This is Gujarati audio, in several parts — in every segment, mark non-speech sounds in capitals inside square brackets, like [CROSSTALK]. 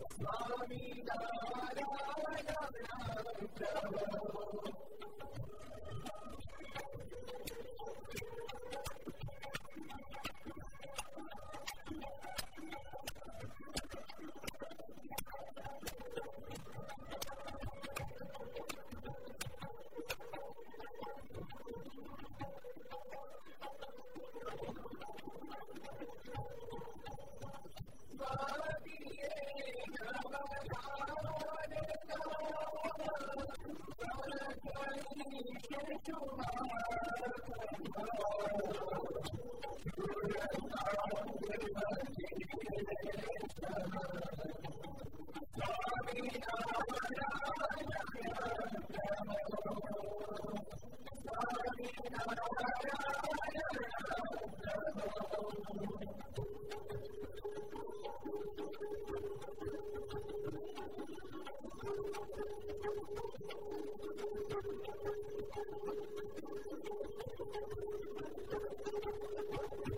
Thank you. 就让儿孙们说，只愿。Thank you.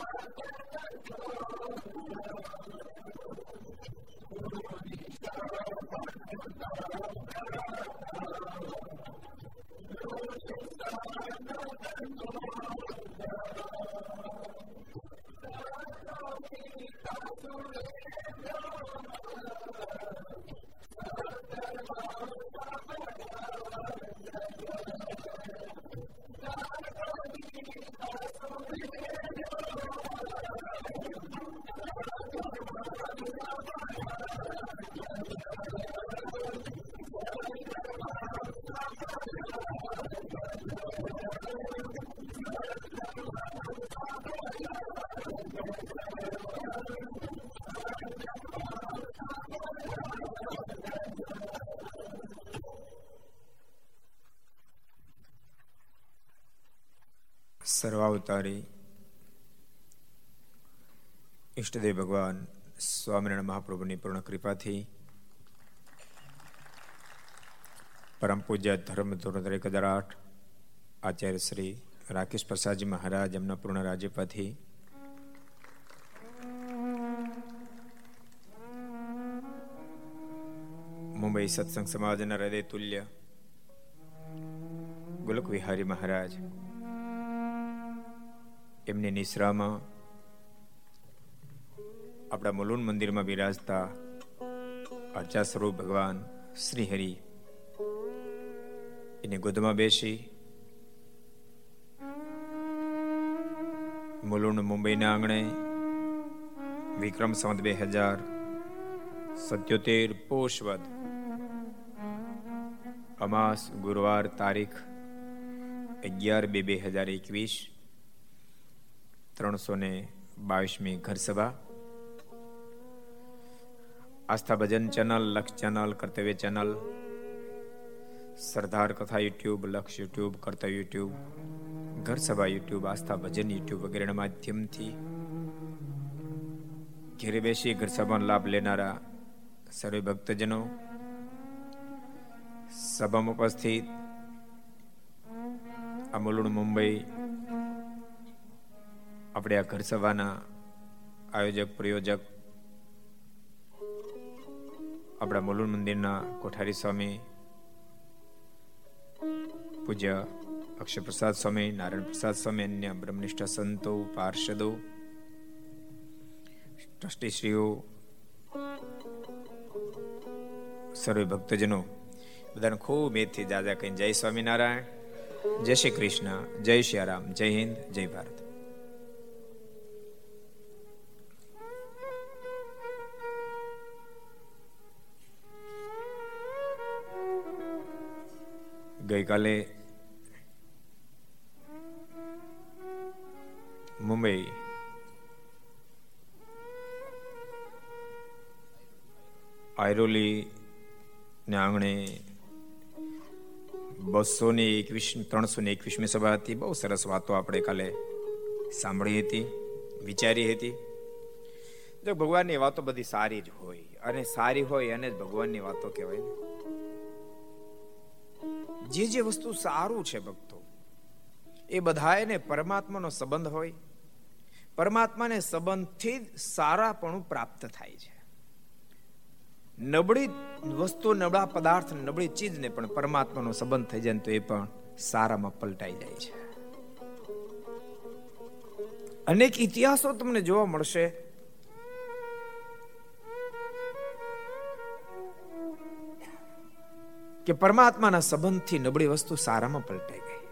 No! સર્વાવતારી ઈષ્ટદેવ ભગવાન સ્વામિનારાયણ મહાપ્રભુની પૂર્ણ કૃપાથી પરમ પૂજ્ય ધર્મ ધોરણ એક હજાર આઠ આચાર્ય શ્રી રાકેશ પ્રસાદજી મહારાજ એમના પૂર્ણ રાજ્યપાથી મુંબઈ સત્સંગ સમાજના હૃદય તુલ્ય ગુલક વિહારી મહારાજ એમની નિશ્રામાં આપણા મુલુન મંદિરમાં બિરાજતા અર્ચા સ્વરૂપ ભગવાન શ્રી હરિ એની ગોદમાં બેસી મુલુંડ મુંબઈના આંગણે વિક્રમ સંવત બે હજાર સત્યોતેર પોષવદ અમાસ ગુરુવાર તારીખ અગિયાર બે બે હજાર એકવીસ ત્રણસો ને બાવીસમી ઘરસભા. Aastha Bhajan channel Laksh channel, Kartavya channel, Sardar Katha YouTube, Laksh YouTube, Kartavya YouTube ઘર સભા યુટ્યુબ, આસ્થા ભજન યુટ્યુબ વગેરેના માધ્યમથી ઘેરે બેસી ઘર સભાનો લાભ લેનારા સર્વે ભક્તજનો, સભામાં ઉપસ્થિત અમલુણ મુંબઈ આપણે આ ઘર સભાના આયોજક, પ્રયોજક, આપણા મુલુન મંદિરના કોઠારી સ્વામી, પૂજ્ય અક્ષય પ્રસાદ સ્વામી, નારાયણ પ્રસાદ સ્વામી, અન્ય બ્રહ્મનિષ્ઠ સંતો, પાર્ષદો, ટ્રસ્ટીશ્રીઓ, સર્વે ભક્તજનો, બધાને ખૂબ મેદથી દાદા કહીને જય સ્વામિનારાયણ, જય શ્રી કૃષ્ણ, જય શ્રી રામ, જય હિન્દ, જય ભારત. ગઈકાલે મુંબઈ આયરોલી ને આંગણે બસો ને એકવીસ ત્રણસો ને એકવીસમી સભા હતી. બહુ સરસ વાતો આપણે કાલે સાંભળી હતી, વિચારી હતી. જો ભગવાનની વાતો બધી સારી જ હોય, અને સારી હોય અને જ ભગવાનની વાતો કહેવાય જે જે વસ્તુ સારું છે ભક્તો, એ બધાને પરમાત્માનો સંબંધ હોય. પરમાત્માને સંબંધથી જ સારાપણું પ્રાપ્ત થાય છે. નબળી વસ્તુ, નબળા પદાર્થ, નબળી ચીજને પણ પરમાત્માનો સંબંધ થઈ જાય તો એ પણ સારામાં પલટાઈ જાય છે. અનેક ઇતિહાસો તમને જોવા મળશે. કે પરમાત્માના સંબંધથી નબળી વસ્તુ સારામાં પલટાઈ ગઈ.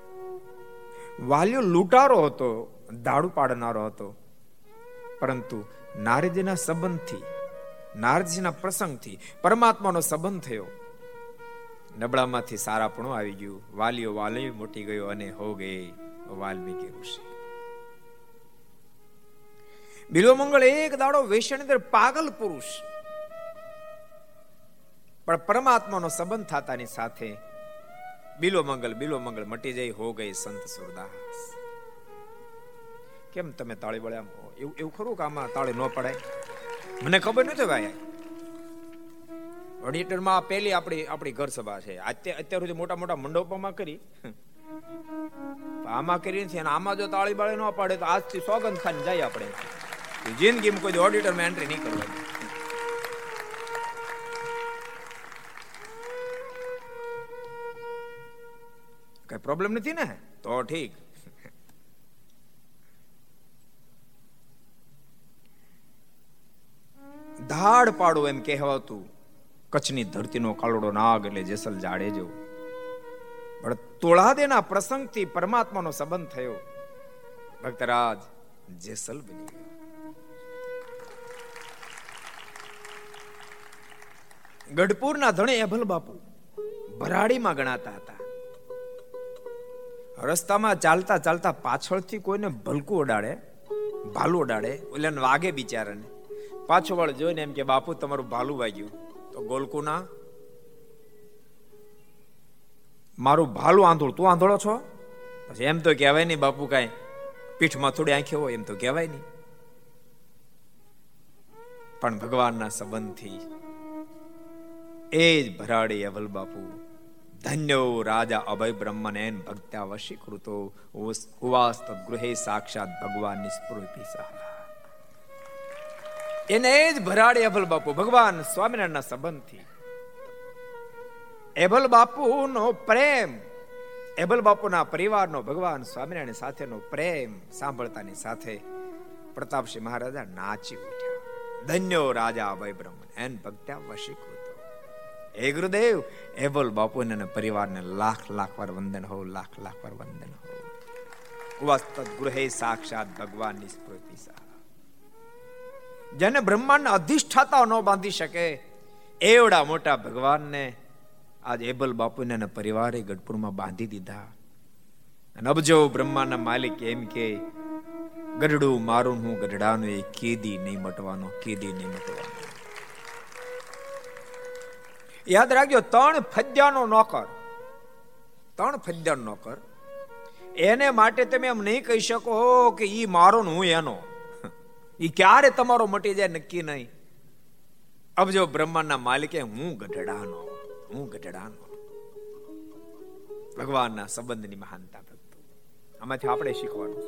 વાલ્યો લૂંટારો હતો દાડુ પાડનારો હતો. પરંતુ નારદજીના સંબંધથી નારદજીના પ્રસંગથી પરમાત્માનો સંબંધ થયો. નબળામાંથી સારાપણું આવી ગયું. વાલીઓ વાલી મોટી ગયો અને હો ગઈ વાલ્મીકી ઋષિ. બિલો મંગળ એક દાડો વૈષ્ણવ પાગલ પુરુષ. પણ પરમાત્માનો સંબંધ થતાની સાથે બિલો મંગલ બિલો મંગલ મટી જઈ હો ગઈ સંત સુરદાસ. કેમ તમે તાળી બળ્યા એવું એવું ખરું કે આમાં તાળી ન પડાય? મને ખબર નથી ભાઈ. ઓડિટરમાં પહેલી આપણી આપણી ઘર સભા છે. અત્યાર સુધી મોટા મોટા મંડપોમાં કરી. આમાં કરી નથી અને આમાં જો તાળી બાળી ન પાડે તો આજથી સોગંદ ખાન જાય આપણે. જિંદગીમાં કોઈ ઓડિટરમાં એન્ટ્રી નહીં કરવાની. કઈ પ્રોબ્લેમ નથી ને? તો ઠીક. ધાડ પાડો એમ કહેવાતું. કચ્છની ધરતીનો કાળોડો નાગ એટલે જેસલ જાડેજો. પણ તોળાદેના પ્રસંગથી પરમાત્માનો સંબંધ થયો. ભક્તરાજ, જેસલ બની ગયો. ગઢપુરના ધણે અભલ બાપુ ભરાડીમાં ગણાતા હતા. રસ્તામાં ચાલતા ચાલતા પાછળથી કોઈને ભલકું ઉડાડે ભાલું ઉડાડે ઓલાને વાગે બિચારાને. પાછો વળ જોઈને એમ કે, બાપુ, તમારું ભાલું વાગ્યું. તો ગોલકુના મારું ભાલું આંધોળ, તું આંધોળો છો? પછી એમ તો કહેવાય નહીં, બાપુ, કાંઈ પીઠમાં થોડી આંખે હોય, એમ તો કહેવાય નહીં. પણ ભગવાનના સંબંધથી એ જ ભરાડી અવલ બાપુ. ધન્યો રાજા અભય બ્રહ્મનેન ભક્ત્યા વશીકૃતો ઉવાસ ગૃહે સાક્ષાત ભગવાન નિસ્પૃતિ એને જ ભરાડી અભલ બાપુ ભગવાન સ્વામિનારાયણના સંબંધથી એભલ બાપુનો પ્રેમ એભલ બાપુના પરિવારનો ભગવાન સ્વામિનારાયણ સાથેનો પ્રેમ સાંભળતાની સાથે પ્રતાપસિંહ મહારાજા નાચી ઉઠ્યા ધન્યો રાજા અભય બ્રહ્મ એન ભક્ત્યા વશીકૃત હે ગુરુદેવ એબલ બાપુને અને પરિવારને લાખ લાખ વાર વંદન હો, લાખ લાખ વાર વંદન હો. વસ્તદ ગૃહે સાક્ષાત ભગવાનની સ્મૃતિ જેને બ્રહ્માંડ અધિષ્ઠાતા ન બાંધી શકે, એવડા મોટા ભગવાનને આજ એબલ બાપુને અને પરિવારે ગઢપુરમાં બાંધી દીધા. અને અબજો બ્રહ્માના માલિક એમ કે, ગઢડું મારું હું ગઢડાનું એ કેદી નહીં મટવાનો, કેદી નહીં મટવાનો. યાદ રાખજો, ત્રણ ફદ્યાનો નોકર, ત્રણ ફદ્યાનો નોકર. એને માટે તમે એમ નહીં કહી શકો કે ઈ મારો ને હું એનો. ઈ ક્યારે તમારો મટી જાય નક્કી નહીં. અબજો બ્રહ્માંડના માલિકે હું ગઢડાનો હું ગઢડાનો. ભગવાનના સંબંધની મહાનતા ભક્તો. આમાંથી આપણે શીખવાનું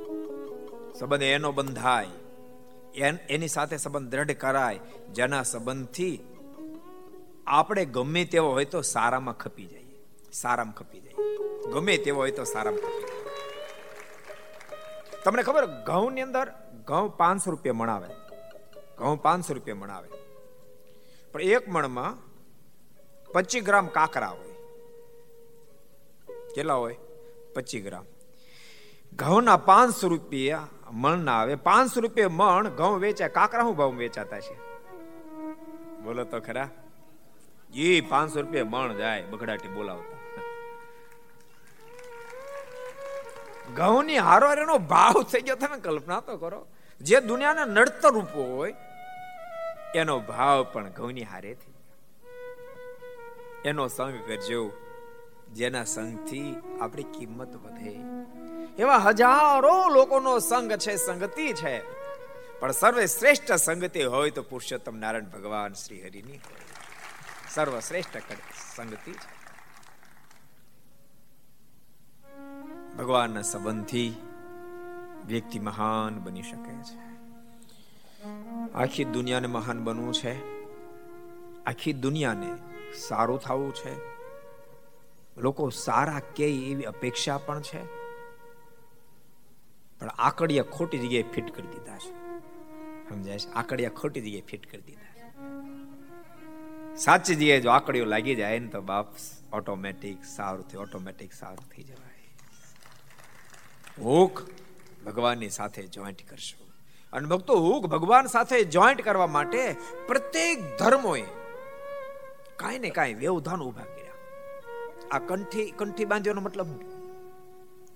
સંબંધ એનો બંધાય. એની સાથે સંબંધ દ્રઢ કરાય. જેના સંબંધથી આપણે ગમે તેવો હોય તો સારામાં ખપી જઈએ. સારામાં ખપી જઈએ. ગમે તેવો હોય તો સારામાં ખપી જાય તમને ખબર ઘઉં ની અંદર ઘઉં પાંચસો રૂપિયા મણાવે. ઘઉં પાંચસો રૂપિયા મણાવે. પણ એક મણમાં પચીસ ગ્રામ કાકરા હોય. કેટલા હોય? પચીસ ગ્રામ. ઘઉંના પાંચસો રૂપિયા મણ ના આવે. પાંચસો રૂપિયા મણ ઘઉં વેચાય. કાકરા શું ભાવ વેચાતા છે? બોલો તો ખરા. એ પાંચસો રૂપિયા મણ જાય, બગડાટી બોલાવતા. ઘઉંની હારો ભાવ થઈ ગયો, તમે કલ્પના તો કરો. જે દુનિયાના નડતર રૂપો હોય, એનો ભાવ પણ ઘઉંની હારે થઈ એનો સંગ કરજો, જેના સંગથી આપણી કિંમત વધે. એવા હજારો લોકોનો સંગ છે, સંગતિ છે. પણ સર્વે શ્રેષ્ઠ સંગતિ હોય તો પુરુષોત્તમ નારાયણ ભગવાન શ્રી હરિની હોય. સર્વશ્રેષ્ઠ સંગતિ છે ભગવાનના સંબંધથી વ્યક્તિ મહાન બની શકે છે આખી દુનિયાને મહાન બનવું છે આખી દુનિયાને સારું થવું છે લોકો સારા કે એવી અપેક્ષા પણ છે પણ આકડિયા ખોટી જગ્યાએ ફિટ કરી દીધા છે સમજાય છે આકડિયા ખોટી જગ્યાએ ફિટ કરી દીધા સાચી જઈએ જો આકડીઓ લાગી જાય ને તો બાપ ઓટોમેટિક સારું થઈ ઓટોમેટિક સારું થઈ જવાય. ભૂખ ભગવાનની સાથે જોઈન્ટ કરશો. અને ભક્તો હુક ભગવાન સાથે જોઈન્ટ કરવા માટે પ્રત્યેક ધર્મોએ કાંઈ ને કાંઈ વ્યવધાન ઊભા કર્યા. આ કંઠી કંઠી બાંધ્યોનો મતલબ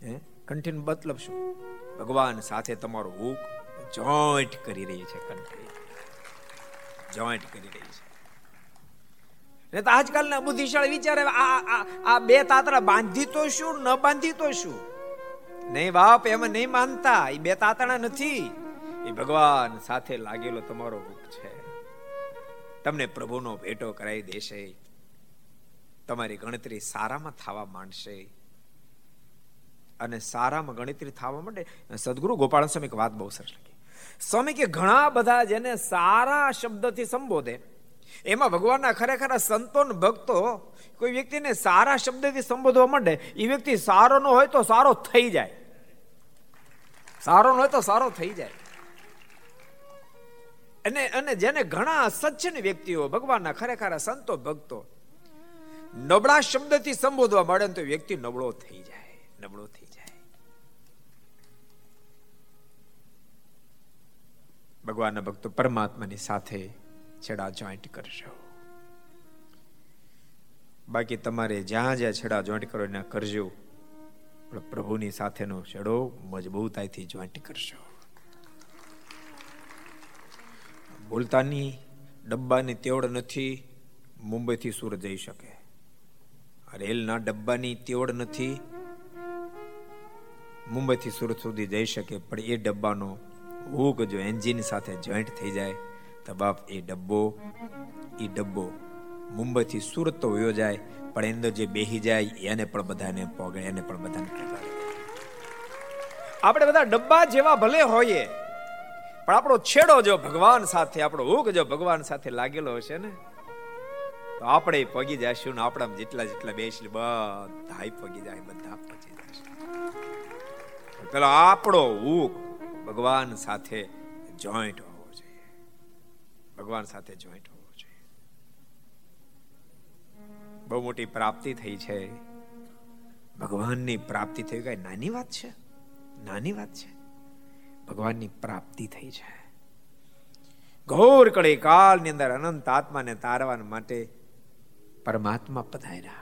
હે? કંઠીનો મતલબ શું? ભગવાન સાથે તમારો હુક જોઈન્ટ કરી રહી છે, કંઠી. જોઈન્ટ કરી રહી ને તો આજકાલના બુદ્ધિશાળી વિચારે આ આ બે તાતરા બાંધી તો શું, ન બાંધી તો શું? નહીં બાપ, એમાં નહીં માનતા. એ બે તાતણા નથી. એ ભગવાન સાથે લાગેલો તમારો રૂપ છે. તમને પ્રભુનો ભેટો કરાવી દેશે. તમારી ગણતરી સારામાં થવા માંડશે. અને સારામાં ગણતરી થવા માંડે. સદગુરુ ગોપાલ સ્વામી એક વાત બહુ સરસ લખી. સ્વામી કે ઘણા બધા જેને સારા શબ્દથી સંબોધે. એમાં ભગવાનના ખરેખર સંતો ભક્તો કોઈ વ્યક્તિને સારા શબ્દથી સંબોધવા માંડે, એ વ્યક્તિ સારો ન હોય તો સારો થઈ જાય. સારો ન હોય તો સારો થઈ જાય. અને અને જેને ઘણા સજ્જન વ્યક્તિઓ, ભગવાનના ખરેખર સંતો ભક્તો, નબળા શબ્દથી સંબોધવા માંડે તો વ્યક્તિ નબળો થઈ જાય, નબળો થઈ જાય. ભગવાનના ભક્તો પરમાત્માની સાથે છેડા જોઈન્ટ કરજો. બાકી તમારે જ્યાં જ્યાં છેડા જોઈન્ટ કરો એના કરજો. પણ પ્રભુની સાથેનો છેડો મજબૂતાઈથી જોઈન્ટ કરશો બોલતાની ડબ્બાની તેવડ નથી, મુંબઈથી સુરત જઈ શકે. રેલના ડબ્બાની તેવડ નથી, મુંબઈથી સુરત સુધી જઈ શકે. પણ એ ડબ્બાનો હુક જો એન્જિન સાથે જોઈન્ટ થઈ જાય તો એ ડબ્બો એ ડબ્બો. મુંબઈથી સુરત તો વયો જાય, પણ અંદર જે બેહી જાય, એને પણ બધાને પોગે એને પણ બધાને આપણે બધા ડબ્બા જેવા ભલે હોઈએ, પણ આપણો છેડો જો ભગવાન સાથે, આપણો હુક જો ભગવાન સાથે લાગેલો હશે ને, તો આપણે પગી જશું ને આપણા જેટલા જેટલા બેસી બધા પગી જાય બધા પગી જશે પેલો આપણો હુક ભગવાન સાથે જોઈન્ટ ભગવાન સાથે જોઈન્ટ હોવો જોઈએ. બહુ મોટી પ્રાપ્તિ થઈ છે. ભગવાનની પ્રાપ્તિ થઈ કઈ નાની વાત છે. નાની વાત છે. ભગવાનની પ્રાપ્તિ થઈ છે. ઘોર કળે કાળની અંદર અનંત આત્માને તારવા માટે પરમાત્મા પધાર્યા.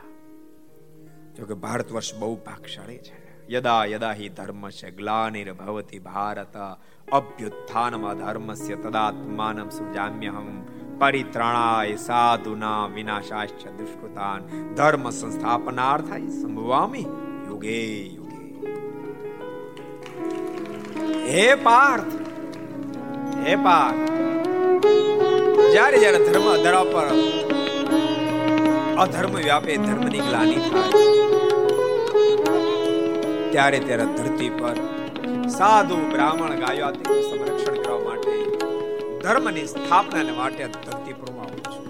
જોકે ભારત વર્ષ બહુ ભાગશાળી છે. યદા યદા હિ ધર્મસ્ય ગ્લાનિર્ભવતિ ભારત અભ્યુત્થાનમાં ધર્મસ્ય તદાત્માનમ સુજામ્યહમ પરિત્રાણાય સાધુના વિનાશાશ્ચ દુષ્કૃતાન ધર્મ સંસ્થાપનાર્થાય સંભવામી યુગે યુગે હે પાર્થ હે પાર્થ જ્યારે જ્યારે ધર્મ, ધરા પર અધર્મ વ્યાપે ધર્મની ગ્લાની થાય ત્યારે ત્યારે ધરતી પર સાધુ બ્રાહ્મણ ગાયો આદિનું સંરક્ષણ કરવા માટે ધર્મની સ્થાપનાને માટે ધરતી પર આવું છું.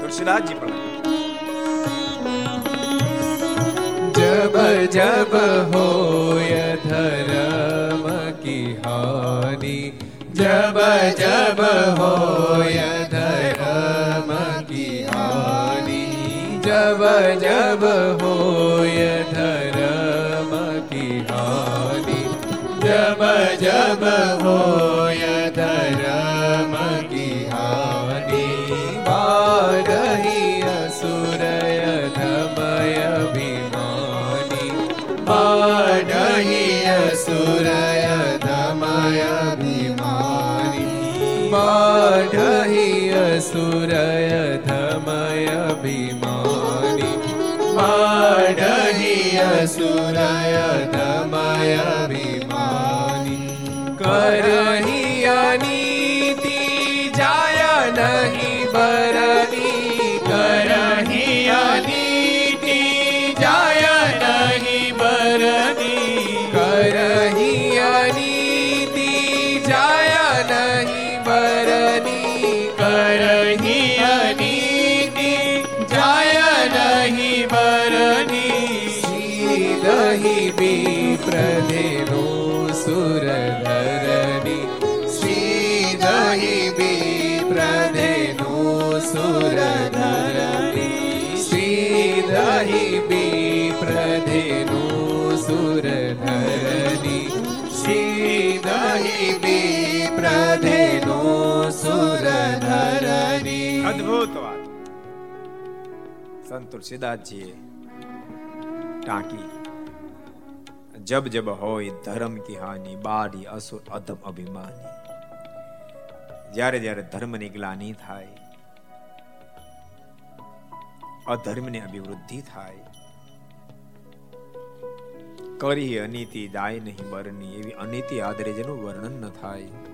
તુલસીદાસજી પણ જબ જબ હોય ધર્મ કી હાની, જબ જબ હોય जब जब होय धर्म की हानि जब जब होय धर्म की हानि बारही असुरय धमय अभिमानी बारही असुरय धमय अभिमानी बारही असुरय Hare તુલસીદાસજીએ ટાંકી, જબ જબ હોય ધર્મ કી હાનિ, બારી અસુર અધમ અભિમાની. જ્યારે જ્યારે ધર્મની ગ્લાની થાય, અધર્મની અભિવૃદ્ધિ થાય કરી અનીતિ, દાય નહીં બરની એવી અનીતિ આદરે જેનું વર્ણન ન થાય.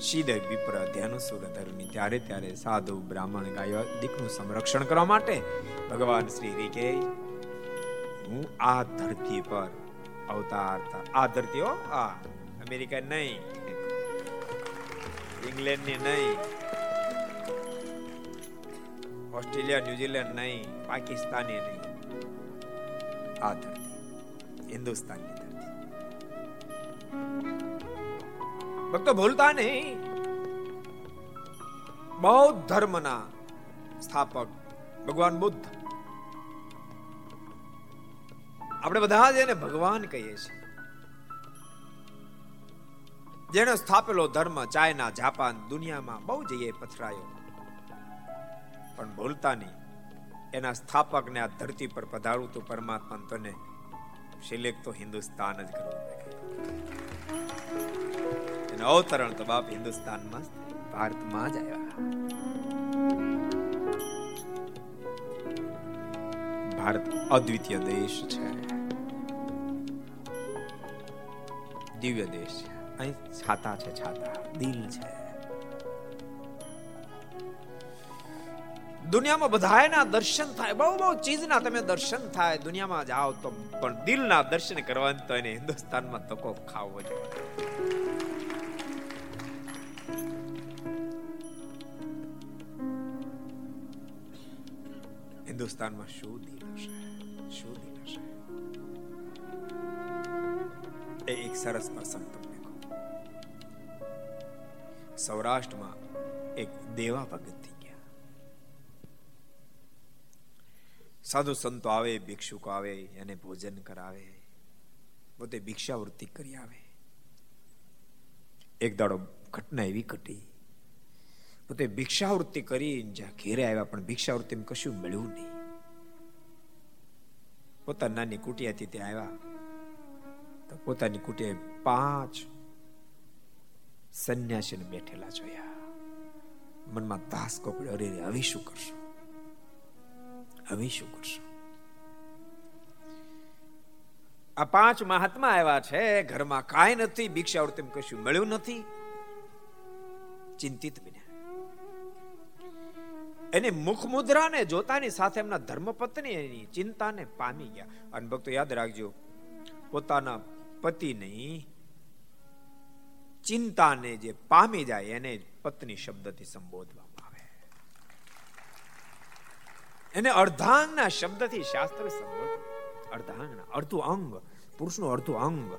સીધે વિપ્ર ધ્યાન ધર્મી. ત્યારે ત્યારે સાધુ બ્રાહ્મણ ગાયો દીકનું સંરક્ષણ કરવા માટે ભગવાન શ્રી રીકે હું આ ધરતી પર અવતાર આ ધરતીઓ આ. અમેરિકા નહીં. ઇંગ્લેન્ડની નહીં. ઓસ્ટ્રેલિયા, ન્યુઝીલેન્ડ નહીં. પાકિસ્તાની નહીં. આ ધરતી. હિન્દુસ્તાનની ધરતી. ભક્તો ભૂલતા નહીં. બૌદ્ધ ધર્મના સ્થાપક ભગવાન બુદ્ધ. આપણે બધા જ ભગવાન કહીએ છીએ. જેને સ્થાપેલો ધર્મ ચાઇના, જાપાન, દુનિયામાં બહુ જઈએ પથરાયો. પણ ભૂલતા નહીં. એના સ્થાપકને આ ધરતી પર પધારવું તો પરમાત્મા તને સિલેક્ટ તો હિન્દુસ્તાન જ કરવું અવતરણ તો બાપ હિન્દુસ્તાનમાં ભારતમાં જ આવ્યા. ભારત અદ્વિતીય દેશ છે. દિવ્ય દેશ છે. અહીં છાતા છે, છાતા. દિલ છે. દુનિયામાં બધાયના દર્શન થાય. બહુ બહુ ચીજના તમે દર્શન થાય. દુનિયામાં જાઓ તો પણ દિલના દર્શન કરવાનું તો એને હિન્દુસ્તાનમાં તકો ખાવો જોઈએ હિન્દુસ્તાનમાં શું દિન હશે શું દિન હશે એ એક સરસ પ્રસંગ તમને કહું સૌરાષ્ટ્રમાં એક દેવા ભગત થઈ ગયા સાધુ સંતો આવે ભિક્ષુકો આવે એને ભોજન કરાવે પોતે ભિક્ષાવૃત્તિ કરી આવે એક દાડો ઘટના એવી ઘટી પોતે ભિક્ષાવૃત્તિ કરી જ્યાં ઘેરે આવ્યા, પણ ભિક્ષાવૃત્તિ કશું મળ્યું નહીં. પોતાની નાની કુટિયાથી ત્યાં આવ્યા. તો પોતાની કુટિયા પાંચ સંન્યાસીને બેઠેલા જોયા. મનમાં દાસ પડ્યો અરે હવે શું કરશો? હવે શું કરશો? આ પાંચ મહાત્મા આવ્યા છે, ઘરમાં કાંઈ નથી ભિક્ષાવૃત્તિ કશું મળ્યું નથી. ચિંતિત બન્યા એની મુખ મુદ્રાને જોતાની સાથે એમના ધર્મપત્ની એની ચિંતાને પામી ગયા. અને ભક્તો, યાદ રાખજો, પોતાના પતિની ચિંતાને જે પામી જાય, એને પત્ની શબ્દથી સંબોધવામાં આવે. એને અર્ધાંગના શબ્દથી શાસ્ત્ર સંબોધ અર્ધાંગના અડધું અંગ, પુરુષનું અડધું અંગ.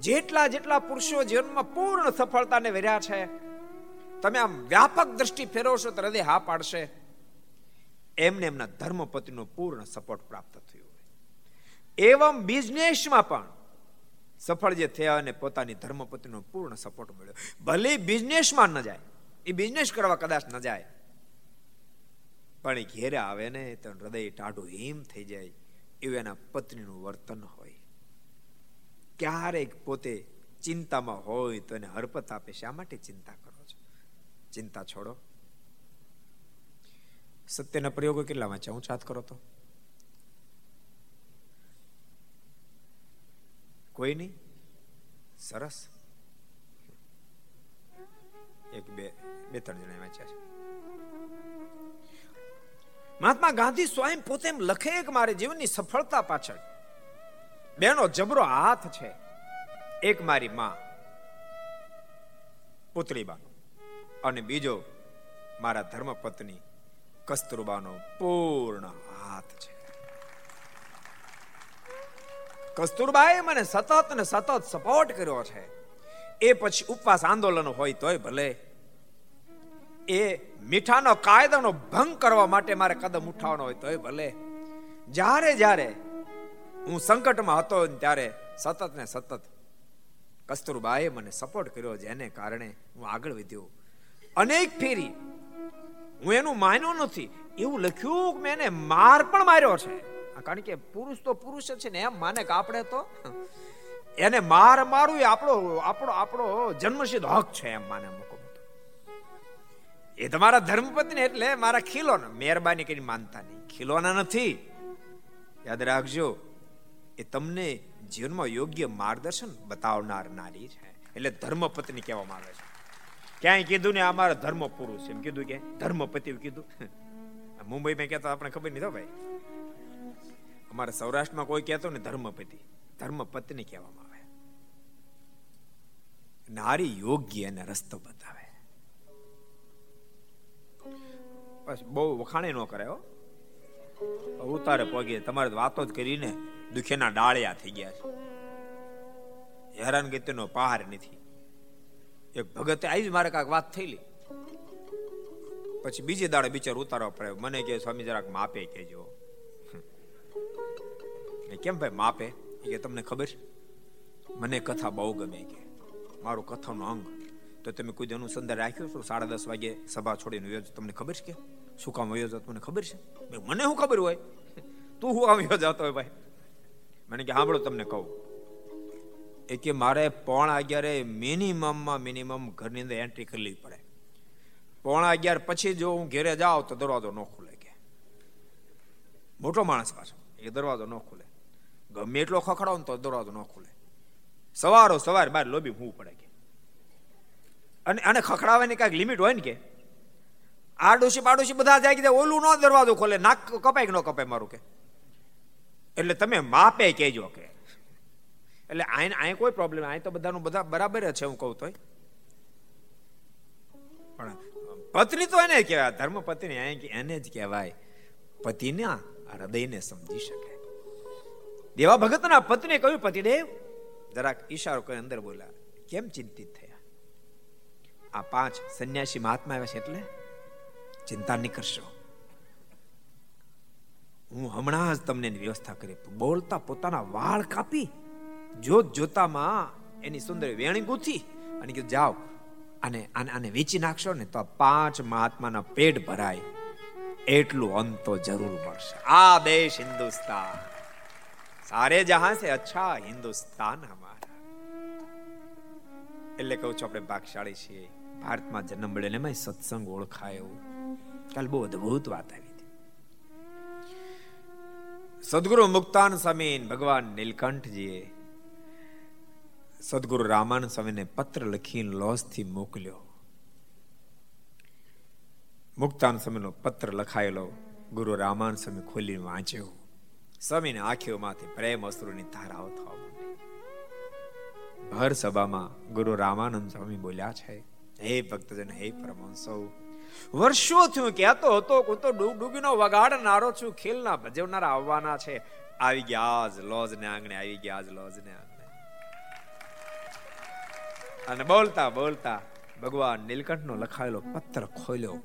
જેટલા જેટલા પુરુષો જીવનમાં પૂર્ણ સફળતાને વર્યા છે તમે આમ વ્યાપક દ્રષ્ટિ ફેરવશો તો હૃદય હા પાડશે. એમને એમના ધર્મપતિનો પૂર્ણ સપોર્ટ પ્રાપ્ત થયો. એવમ બિઝનેસમાં પણ સફળ જે થયા અને પોતાની ધર્મપતિનો પૂર્ણ સપોર્ટ મળ્યો. ભલે બિઝનેસમાં ન જાય એ બિઝનેસ કરવા કદાચ ન જાય, પણ એ ઘેરે આવે ને તો હૃદય ટાઢું હિમ થઈ જાય એવું એના પત્નીનું વર્તન હોય. ક્યારેક પોતે ચિંતામાં હોય તો એને હરપત આપે. શા માટે ચિંતા કરો? ચિંતા છોડો. સત્યના પ્રયોગો કેટલા વાંચ્યા? હું ચાત કરો તો. કોઈ નહીં? સરસ. એક, બે બે ત્રણ જણા વાંચ્યા છે. મહાત્મા ગાંધી સ્વયં પોતે એમ લખે કે મારે જીવનની સફળતા પાછળ. બેનો જબરો હાથ છે. એક મારી માં. પુત્રીબાનો અને બીજો મારા ધર્મપત્ની કસ્તુરબાનો પૂર્ણ હાથ છે. કસ્તુરબાએ મને સતત ને સતત સપોર્ટ કર્યો છે. એ પછી ઉપવાસ આંદોલન હોય તોય ભલે. એ મીઠાનો કાયદાનો ભંગ કરવા માટે મારે કદમ ઉઠાવવાનો હોય તોય ભલે. જ્યારે જ્યારે હું સંકટમાં હતો ત્યારે સતત ને સતત કસ્તુરબાએ મને સપોર્ટ કર્યો જેને કારણે હું આગળ વધ્યો. અનેક ફેરી. હું એનું માન્યો નથી. એવું લખ્યું કે મેં એને માર પણ માર્યો છે. કારણ કે પુરુષ તો પુરુષ છે ને, એમ માને કે આપણે તો એને માર મારવું એ આપણો આપણો આપણો જન્મસિદ્ધ હક છે એમ માને મૂકો એ તમારા ધર્મપત્ની એટલે મારા ખીલોના, મહેરબાની કરી માનતા નહીં. ખીલોના નથી. યાદ રાખજો, એ તમને જીવનમાં યોગ્ય માર્ગદર્શન બતાવનાર નારી છે. એટલે ધર્મપત્ની કહેવામાં આવે છે. ક્યાંય કીધું ને, અમારા ધર્મ પુરુષ. એમ કીધું કે, ધર્મપતિ કીધું. મુંબઈમાં કહેતા આપણે ખબર નહીં તો ભાઈ. અમારા સૌરાષ્ટ્રમાં કોઈ કહેતો ને ધર્મપતિ, ધર્મપત્ની કહેવામાં આવે. નારી યોગ્ય અને રસ્તો બતાવે. બસ, બહુ વખાણે ન કરે હો. ઉતારે પગે. તમારે વાતો જ કરીને દુખેના ડાળિયા થઈ ગયા છે. હેરાનગતિનો પહાર નથી. એક ભગતે આવી મારે કાંઈક વાત થયેલી. પછી બીજી દાડે બિચાર ઉતારવા પડે. મને કે સ્વામી, જરાક માપે કેજો કેમ ભાઈ માપે? કે, તમને ખબર મને કથા બહુ ગમે કે. મારું કથાનો અંગ. તો તમે કોઈ અનુસંધાન રાખ્યું છો? સાડા દસ વાગે સભા છોડીને યોજ તમને ખબર છે કે? શું કામ વયો જતો મને ખબર છે? મને શું ખબર હોય? તું શું કામ વયો જતો હોય ભાઈ? મને કે સાંભળો તમને કહું. એ કે મારે પોણા અગિયારે મિનિમમમાં મિનિમમ ઘરની અંદર એન્ટ્રી કરી લેવી પડે. પોણા અગિયાર પછી જો હું ઘેરે જાઉં તો દરવાજો ન ખુલે કે. મોટો માણસ પાછો, એ દરવાજો ન ખુલે. ગમે એટલો ખખડાવ તો દરવાજો ન ખુલે. સવારો સવાર બાર લોબી હું પડે કે. અને આને ખખડાવવાની કાંઈક લિમિટ હોય ને કે. આડોશી પાડોશી બધા જાય કે ઓલું ન દરવાજો ખોલે, નાક કપાય કે ન કપાય મારું કે? એટલે તમે માપે કહેજો કે એટલે આને આય કોઈ પ્રોબ્લેમ આય તો બધાનું બધા બરાબર જ છે હું કહું તો પણ પત્ની તો એને કહેવાય. ધર્મ પત્ની એને જ કહેવાય. પતિના હૃદયને સમજી શકે. દેવા ભગતના પત્ની કહ્યું, પતિદેવ, જરાક ઈશારો કરી અંદર બોલ્યા કેમ ચિંતિત થયા? આ પાંચ સંન્યાસી મહાત્મા આવ્યા છે એટલે ચિંતા નહીં કરશો. હું હમણાં જ તમને વ્યવસ્થા કરી બોલતા પોતાના વાળ કાપી જોત જોતામાં એની સુંદર વેણી ગૂંથી અને કીધું, જાઓ અને આને વેચી નાખશો ને તો પાંચ મહાત્માના પેટ ભરાય. એટલું અંત જરૂર મળશે. આ દેશ હિન્દુસ્તાન સારે જહાં સે અચ્છા હિન્દુસ્તાન હમારા એટલે કહું છું, આપણે ભાગશાળી છીએ. ભારતમાં જન્મ મળે ને એમાં સત્સંગ ઓળખાય એવું. કાલ બહુ અદભુત વાત આવી હતી. સદગુરુ મુક્તાન સ્વામી ભગવાન નીલકંઠજીએ સદગુરુ રામાનંદ સ્વામીને પત્ર લખીને લોસથી મોકલ્યો. મુક્તાન સ્વામીનો પત્ર લખાયેલો ગુરુ રામાનંદ સ્વામી ખોલીને વાંચ્યો. સ્વામીને આંખીઓમાંથી પ્રેમ અશ્રુની ધારાઓ થવા ભર સભામાં ગુરુ રામાનંદ સ્વામી બોલ્યા છે, હે ભક્તજન, હે પરમહંસો, વર્ષોથી હું કહેતો હતો હું તો ડૂબડૂબીનો વગાડનારો છું, ખેલના ભજવનારા આવવાના છે. આવી ગયા આજ લોજ ને આંગણે, આવી ગયા આજ લોજ ને આંગણે. અને બોલતા બોલતા ભગવાન નીલકંઠનો લખાયેલો પત્ર ખોલ્યો.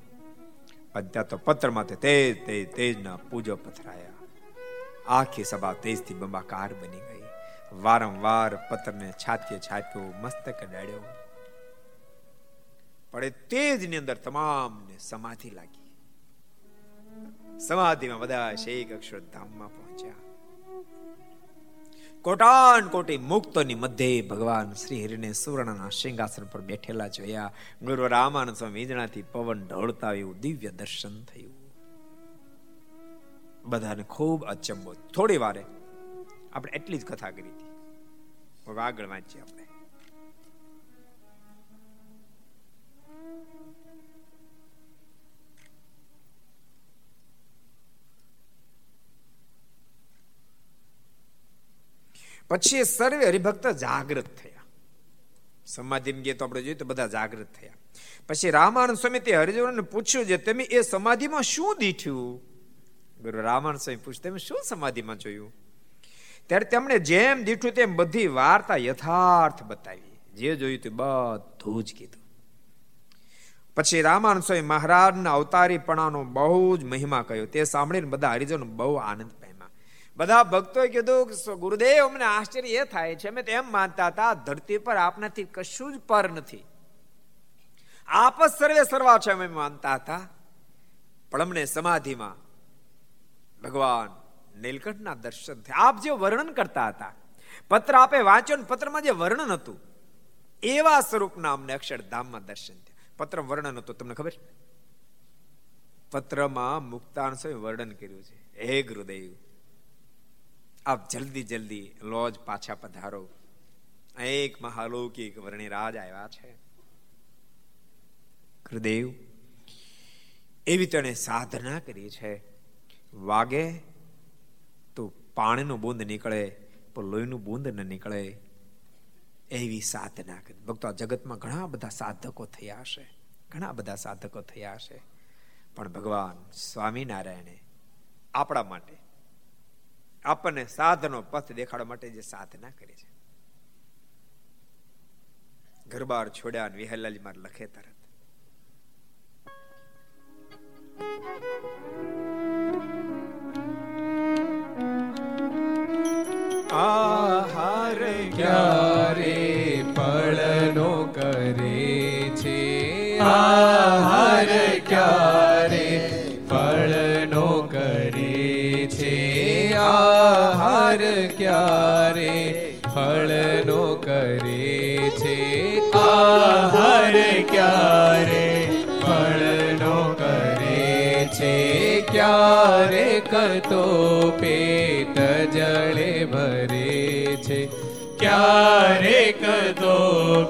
ત્યાં તો પત્રમાંથી તેજ તેજ, તેજના પૂજો પથરાયા. આખી સભા તેજથી બંબાકાર બની ગઈ. વારંવાર પત્રને છાતીએ છાપ્યો, મસ્તક ડાળ્યો. પડે તેજની અંદર તમામને સમાધિ લાગી. સમાધિમાં બધા શેખ અક્ષરધામમાં પહોંચ્યા. કોટાન કોટી મુક્તોની મધ્યે ભગવાન શ્રી હરિને સુવર્ણના સિંહાસન પર બેઠેલા જોયા. ગુરુ રામાનંદ સ્વામી વીજણાથી પવન ઢળતા એવું દિવ્ય દર્શન થયું. બધાને ખૂબ અચંબો. થોડી વારે આપણે એટલી જ કથા કરી હતી. આગળ વાંચીએ આપણે. પછી સર્વે હરિભક્ત જાગૃત થયા. સમાધિમાં ગયા આપણે જોઈએ તો બધા જાગૃત થયા. પછી રામાનંદ સ્વામી તે હરિજનોને પૂછ્યું છે તમે એ સમાધિમાં શું દીઠ્યું? ગુરુ રામાનંદ સ્વામી પૂછ્યું, તમે શું સમાધિમાં જોયું? ત્યારે તેમણે જેમ દીઠું તેમ બધી વાર્તા યથાર્થ બતાવી. જે જોયું તે બધું જ કીધું. પછી રામાનંદ સ્વામી મહારાજના અવતારીપણાનો બહુ જ મહિમા કહ્યો. તે સાંભળીને બધા હરિજનો બહુ આનંદ બધા ભક્તોએ કીધું ગુરુદેવ, અમને આશ્ચર્ય એ થાય છે, અમે એમ માનતા હતા ધરતી પર આપનાથી કશું જ પર નથી. આપ જ સર્વે સર્વા છે અમે માનતા હતા. પણ અમને સમાધિમાં ભગવાન નીલકંઠના દર્શન થયા. આપ જે વર્ણન કરતા હતા, પત્ર આપે વાંચ્યો ને પત્રમાં જે વર્ણન હતું, એવા સ્વરૂપના અમને અક્ષરધામમાં દર્શન થયા. પત્ર વર્ણન હતું, તમને ખબર? પત્રમાં મુક્તાન વર્ણન કર્યું છે. હે ગુરુદેવ આપ જલ્દી જલ્દી લોજ પાછા પધારો. એક મહાલૌકિક વર્ણિરાજ આવ્યા છે. ગુરુદેવ એવી તેણે સાધના કરી છે. વાગે તો પાણીનો બુંદ નીકળે, પણ લોહીનું બુંદ ન નીકળે. એવી સાધના કરી. ભક્તો, આ જગતમાં ઘણા બધા સાધકો થયા હશે. ઘણા બધા સાધકો થયા હશે. પણ ભગવાન સ્વામિનારાયણે આપણા માટે આપણને સાધનો પથ દેખાડવા માટે જે સાધના કરી છે. ઘરબાર છોડ્યા વિહલાલી માર લખે તરત આહાર ક્યારે પળનો કરે છે? આહાર ક્યારે ફળનો કરે છે. આહાર ક્યારે ફળનો કરે છે. ક્યારે તો પેટ જળે ભરે છે. ક્યારેક તો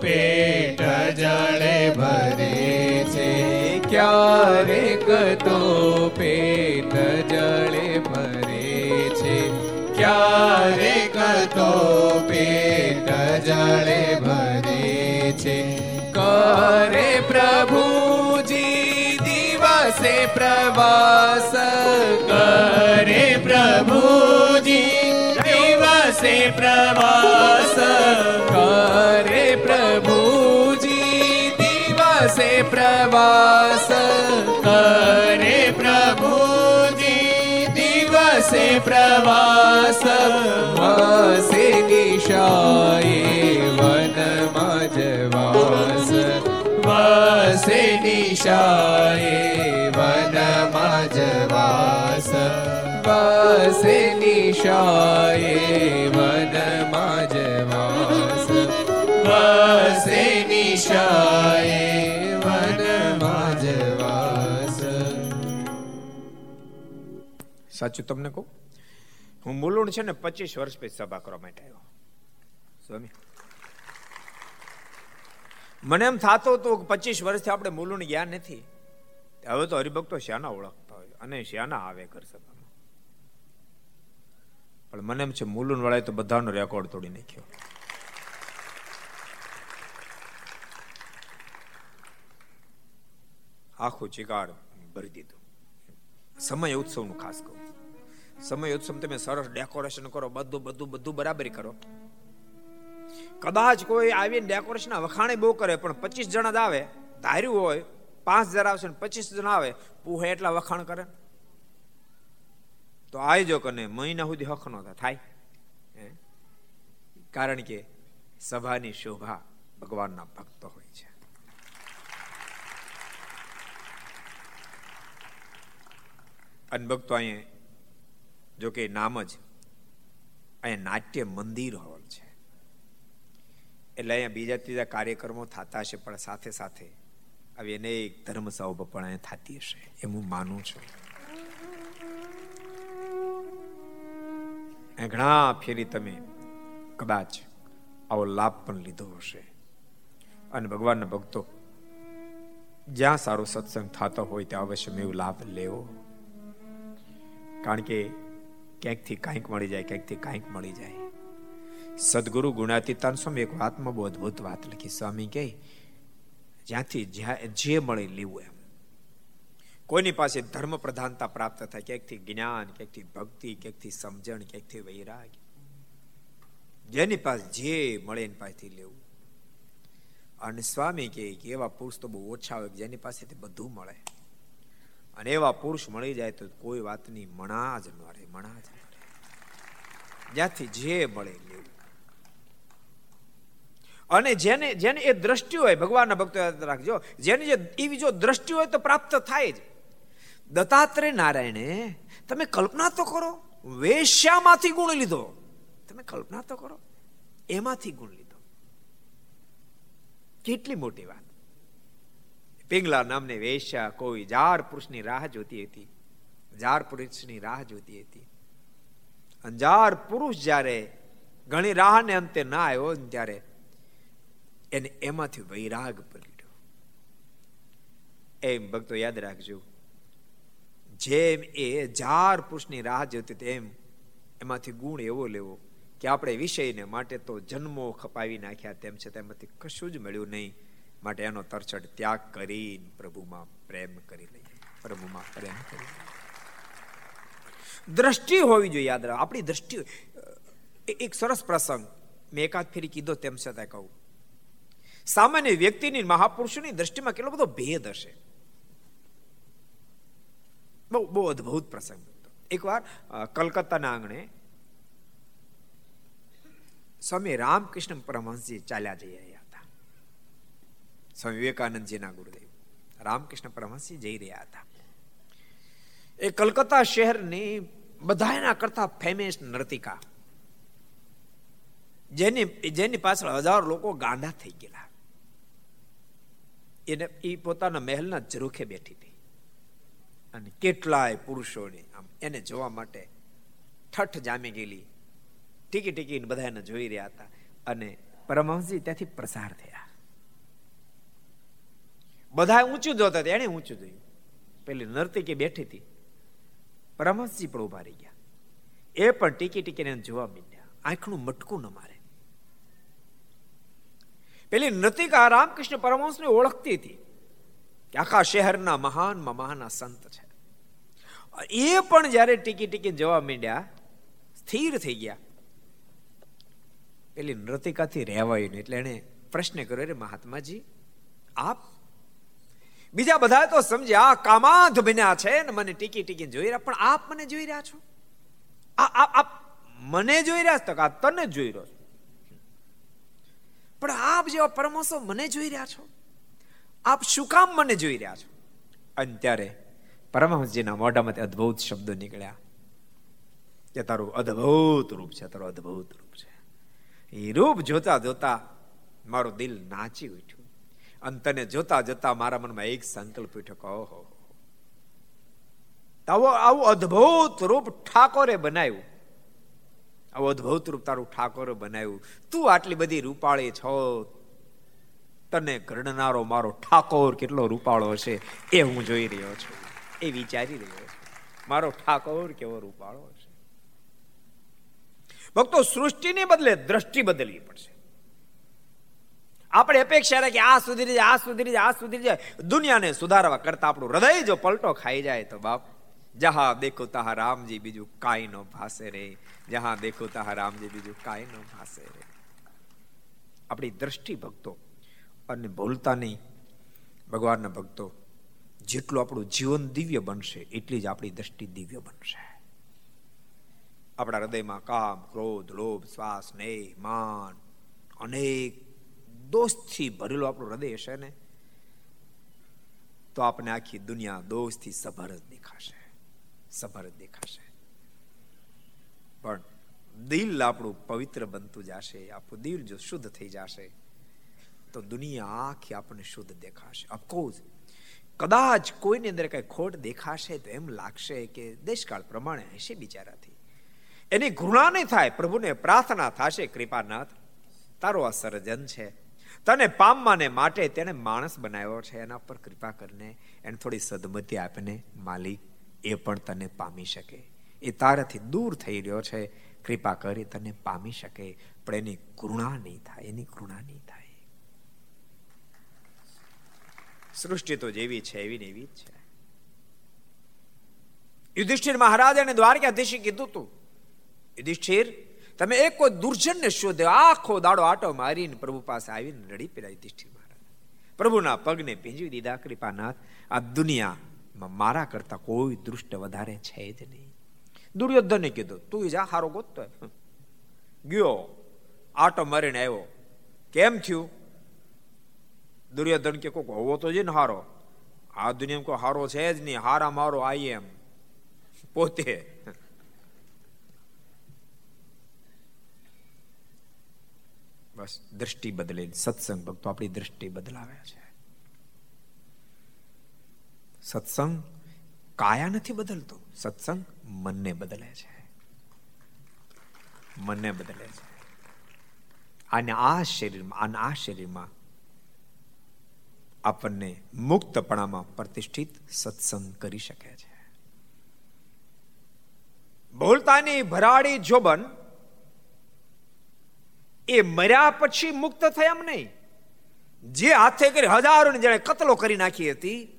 પેટ જળે ભરે છે. ક્યારેક તો પ્રભુજી દિવસે પ્રવાસ કરે પ્રભુજી દિવસે પ્રવાસ કરે પ્રભુજી દિવસે પ્રવાસ કરે પ્રભુજી દિવસે પ્રવાસ વસે નિશાએ નિશાએ વનમાં જવાસ વસે નિશાએ વનમાં જવાસ વસે નિશાએ વનમાં જવાસ સાચું તમને કહું? હું મૂલુણ છે ને પચીસ વર્ષ પછી સભા કરવા માટે આવ્યો. સ્વામી? મને એમ થતો હતો કે પચીસ વર્ષથી આપણે મુલુણ ગયા નથી. હવે તો હરિભક્તો શ્યાના ઓળખતા હોય, અને શ્યાના આવે કર સભામાં. પણ મને એમ છે મુલુણ વાળાએ તો બધાનો રેકોર્ડ તોડી નાખ્યો. આખું ચિકાર ભરી દીધું. સમય ઉત્સવનું ખાસ કહું. સમય ઉત્સવ તમે સરસ ડેકોરેશન કરો, બધું બધું બધું બરાબર કરો. કદાચ કોઈ આવીને ડેકોરેશન વખાણે બહુ કરે, પણ પચીસ જણા જ આવે, ધાર્યું હોય, પાંચ હજાર આવશે ને પચીસ જણા આવે, પૂહે એટલા વખાણ કરે. તો આયોજકોને મહિના સુધી હક નો થાય કારણ કે સભાની શોભા ભગવાનના ભક્તો હોય છે. અને ભક્તો અહીંયા, જો કે નામ જ, અહીંયા નાટ્ય મંદિર છે એટલે અહીંયા બીજા ત્રીજા કાર્યક્રમો થતા હશે, પણ સાથે સાથે આવી અનેક ધર્મ સભા પણ અહીંયા થતી હશે, એમ હું માનું છું. ઘણા ફેરી તમે કદાચ આવો લાભ પણ લીધો હશે. અને ભગવાનના ભક્તો, જ્યાં સારો સત્સંગ થતો હોય ત્યાં અવશ્ય મેં લાભ લેવો. કારણ કે ક્યાંકથી કાંઈક મળી જાય, ક્યાંકથી કાંઈક મળી જાય. સદગુરુ ગુણાતીતાન સ્વામી એક વાતમાં બહુ અદભુત વાત લખી. સ્વામી કહે, જ્યાંથી જે મળે લેવું એમ. કોઈની પાસે ધર્મ પ્રધાનતા પ્રાપ્ત થાય, ક્યાંકથી જ્ઞાન, ક્યાંકથી ભક્તિ, ક્યાંકથી સમજણ, ક્યાંકથી વૈરાગ. જેની પાસે જે મળે એની પાસેથી લેવું. અને સ્વામી કહે કે એવા પુરુષ તો બહુ ઓછા હોય જેની પાસેથી બધું મળે. અને એવા પુરુષ મળી જાય તો કોઈ વાતની મણા જ ન રહે, મણા જ ન રહે. જ્યાંથી જે મળે લેવું. અને જેને જેને એ દ્રષ્ટિ હોય, ભગવાનના ભક્તો યાદ રાખજો, જેની જે એવી જો દ્રષ્ટિ હોય તો પ્રાપ્ત થાય જ. દત્તાત્રેય નારાયણે તમે કલ્પના તો કરો, વેશ્યામાંથી ગુણ લીધો. તમે કલ્પના તો કરો, એમાંથી ગુણ લીધો. કેટલી મોટી વાત. પિંગલા નામને વેશ્યા કોઈ, જાર પુરુષની રાહ જોતી હતી. જાર પુરુષની રાહ જોતી હતી. અંજાર પુરુષ જ્યારે ઘણી રાહને અંતે ના આવ્યો, ત્યારે એને એમાંથી વૈરાગ પલટ્યો. એમ ભક્તો યાદ રાખજો. જેમ એ જાર પુરુષની રાહ જોતી તેમ એમાંથી ગુણ એવો લેવો કે આપણે વિષયને માટે તો જન્મો ખપાવી નાખ્યા તેમ છે તેમાંથી કશું જ મળ્યું નહીં. માટે એનો તરછડ ત્યાગ કરી પ્રભુમાં પ્રેમ કરી લઈએ. પ્રભુમાં પ્રેમ કરી દ્રષ્ટિ હોવી જોઈએ યાદ રાખ. આપણી દ્રષ્ટિ એક સરસ પ્રસંગ. મેં એકાદ ફેરી કીધો તેમ છતાં કહું. સામાન્ય વ્યક્તિની મહાપુરુષોની દ્રષ્ટિમાં કેટલો બધો ભેદ હશે? બહુ બહુ અદભુત પ્રસંગ. એકવાર કલકત્તાના આંગણે સ્વામી રામકૃષ્ણ પરમહંસજી ચાલ્યા જઈ રહ્યા હતા. સ્વામી વિવેકાનંદજીના ગુરુદેવ રામકૃષ્ણ પરમહંસજી જઈ રહ્યા હતા. એ કલકત્તા શહેરની બધાના કરતા ફેમસ નર્તિકા, જેની જેની પાછળ હજારો લોકો ગાંડા થઈ ગયેલા એને એ પોતાના મહેલના ઝરૂખે બેઠી હતી. અને કેટલાય પુરુષોને આમ એને જોવા માટે ઠઠ જામી ગયેલી. ટીકી ટીકીને બધા એને જોઈ રહ્યા હતા અને પરમહંસજી ત્યાંથી પ્રસાર થયા. બધા ઊંચું જોતા હતા એને ઊંચું જોયું. પેલી નર્તકી બેઠી હતી. પરમહંસજી પણ ઊભા રહી ગયા. એ પણ ટીકી ટીકીને જોવા મીડ્યા. આંખનું મટકું ન મારે. પેલી નતિકા રામકૃષ્ણ પરમહંસને ઓળખતી હતી કે આખા શહેરના મહાનમાં મહાન સંત છે. એ પણ જ્યારે ટીકી ટીકી જવા માંડ્યા, સ્થિર થઈ ગયા. પેલી નૃતિકાથી રહેવાય નહીં એટલે એને પ્રશ્ન કર્યો રે મહાત્માજી, આપ? બીજા બધા તો સમજ્યા, આ કામાધ બન્યા છે ને મને ટીકી ટીકી જોઈ રહ્યા, પણ આપ મને જોઈ રહ્યા છો? આ આપ મને જોઈ રહ્યા છો? આ તને જોઈ રહ્યો છો પણ આપ જેવા પરમહંસો મને જોઈ રહ્યા છો. આપ શું કામ મને જોઈ રહ્યા છો? અને ત્યારે પરમહંસજીના મોઢામાંથી અદ્ભુત શબ્દો નીકળ્યા. કે તારું અદ્ભુત રૂપ છે, તારું અદ્ભુત રૂપ છે. એ રૂપ જોતા જોતા મારું દિલ નાચી ઉઠ્યું. અને તને જોતા જોતા મારા મનમાં એક સંકલ્પ ઉઠ્યો કહો હો આવું આવું અદ્ભુત રૂપ ઠાકોરે બનાવ્યું. આવું અદભુત રૂપ તારું ઠાકોરે બનાવ્યું. તું આટલી બધી રૂપાળી છો. તને ઘડનારો મારો ઠાકોર કેટલો રૂપાળો છે એ હું જોઈ રહ્યો છું. એ વિચારી રહ્યો છું. મારો ઠાકોર કેવો રૂપાળો છે. ભક્તો, સૃષ્ટિને બદલે દ્રષ્ટિ બદલવી પડશે. આપણે અપેક્ષા રાખી આ સુધરી જાય, આ સુધરી જાય, આ સુધરી જાય. દુનિયાને સુધારવા કરતા આપણું હૃદય જો પલટો ખાઈ જાય તો બાપ, જહા દેખો તહા રામજી બીજું કાંઈ નો ભાસે રે. જહા દેખો તહા રામજી બીજું કાંઈ ન રે આપણી દ્રષ્ટિ ભક્તો અને ભૂલતા નહીં ભગવાનના ભક્તો જેટલું આપણું જીવન દિવ્ય બનશે એટલી જ આપણી દ્રષ્ટિ દિવ્ય બનશે આપણા હૃદયમાં કામ ક્રોધ લોભ શ્વાસ સ્નેહ માન અનેક દોષથી ભરેલું આપણું હૃદય હશે ને તો આપણે આખી દુનિયા દોષથી સભર જ દેખાશે સભર જ દેખાશે પણ દિલ આપણું પવિત્ર બનતું જશે, આપણું દિલ જો શુદ્ધ થઈ જશે, તો દુનિયા આખી આપણને શુદ્ધ દેખાશે. અફકોર્સ કદાચ કોઈની અંદર કઈ ખોટ દેખાશે તો એમ લાગશે કે દેશકાળ પ્રમાણે હશે બિચારાથી. એની ઘૃણા નહીં થાય, પ્રભુને પ્રાર્થના થશે, કૃપાનાથ, તારો આ સર્જન છે. તને પામવાને માટે તેને માણસ બનાવ્યો છે, એના પર કૃપા કરીને એને થોડી સદમતી આપીને, માલિક, એ પણ તને પામી શકે. એ તારાથી દૂર થઈ રહ્યો છે. કૃપા કરી તને પામી શકે. પણ એની કૃણા નહીં થાય, એની કૃણા નહીં થાય. સૃષ્ટિ તો જેવી છે, એવી ને એવી જ છે. યુધિષ્ઠિર મહારાજ અને દ્વારકાધીશે કીધું તું, યુધિષ્ઠિર, તમે એક કોઈ દુર્જનને શોધ્યો આખો દાડો આટો મારીને પ્રભુ પાસે આવીને રડી પેલા યુધિષ્ઠિર મહારાજ. પ્રભુના પગને ભીંજવી દીધા, કૃપાનાથ, આ દુનિયામાં મારા કરતા કોઈ દુષ્ટ વધારે છે જ નહીં. દુર્યોધને કીધું, તું જા, હારો ગોતતો ગયો, આટો મારીને આવ્યો. કેમ થયું? દુર્યોધન કે કોક, હોવો તો છે ને હારો. આ દુનિયામાં કોઈ હારો છે જ નહીં. હારા મારો આઈ એમ. પોતે. બસ, દ્રષ્ટિ બદલે સત્સંગ ભક્તો આપણી દ્રષ્ટિ બદલાવે છે. સત્સંગ કાયા નથી બદલતો. સત્સંગ મનને બદલે છે. મનને બદલે છે. અને આ શરીરમાં, અને આ શરીરમાં આપણને મુક્તપણામાં પ્રતિષ્ઠિત સત્સંગ કરી શકે છે. બોલતાની ભરાડી જોબન એ મર્યા પછી મુક્ત થયા એમ નહીં. જે હાથે કરી હજારો જેણે કતલો કરી નાખી હતી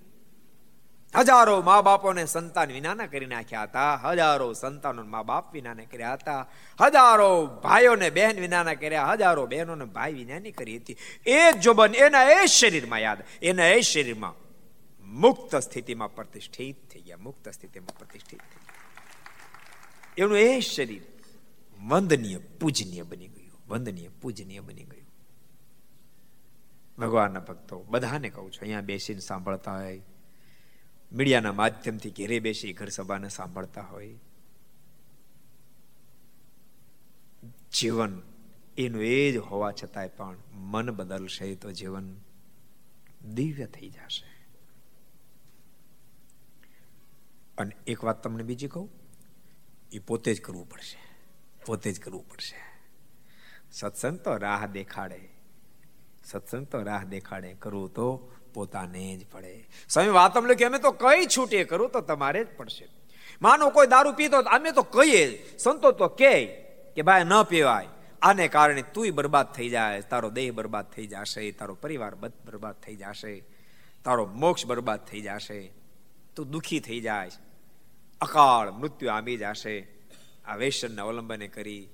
હજારો મા બાપોને સંતાન વિનાના કરી નાખ્યા હતા. હજારો સંતાનો મા બાપ વિનાને કર્યા હતા. હજારો ભાઈઓને બહેન વિનાના કર્યા. હજારો બહેનોને ભાઈ વિનાની કરી હતી. એ જોબન એના એ શરીરમાં યાદ. એના એ શરીરમાં મુક્ત સ્થિતિમાં પ્રતિષ્ઠિત થઈ ગયા. મુક્ત સ્થિતિમાં પ્રતિષ્ઠિત થઈ ગયા. એનું એ શરીર વંદનીય, પૂજનીય બની ગયું. વંદનીય, પૂજનીય બની ગયું. ભગવાનના ભક્તો, બધાને કહું છું, અહીંયા બેસીને સાંભળતા હોય મીડિયાના માધ્યમથી ઘેરે બેસી ઘર સભાને સાંભળતા હોય. જીવન એનું એ જ હોવા છતાંય પણ મન બદલશે તો જીવન દિવ્ય થઈ જશે. અને એક વાત તમને બીજી કહું, એ પોતે જ કરવું પડશે. પોતે જ કરવું પડશે. સત્સંગ તો રાહ દેખાડે. સત્સંગ તો રાહ દેખાડે. કરવું તો પોતાને જ પડે. સ્વામી, વાત અમને કે અમે તો કઈ છૂટે કરું તો તમારે જ પડશે. માનો કોઈ દારૂ પીતો અમે તો કહીએ સંતો તો કે કે ભાઈ ન પીવાય. આને કારણે તું બરબાદ થઈ જાય, તારો દેહ બરબાદ થઈ જશે, તારો પરિવાર બરબાદ થઈ જશે, તારો મોક્ષ બરબાદ થઈ જશે, તું દુખી થઈ જાય, અકાળ મૃત્યુ આંબી જશે. આ વેસનના અવલંબને કરી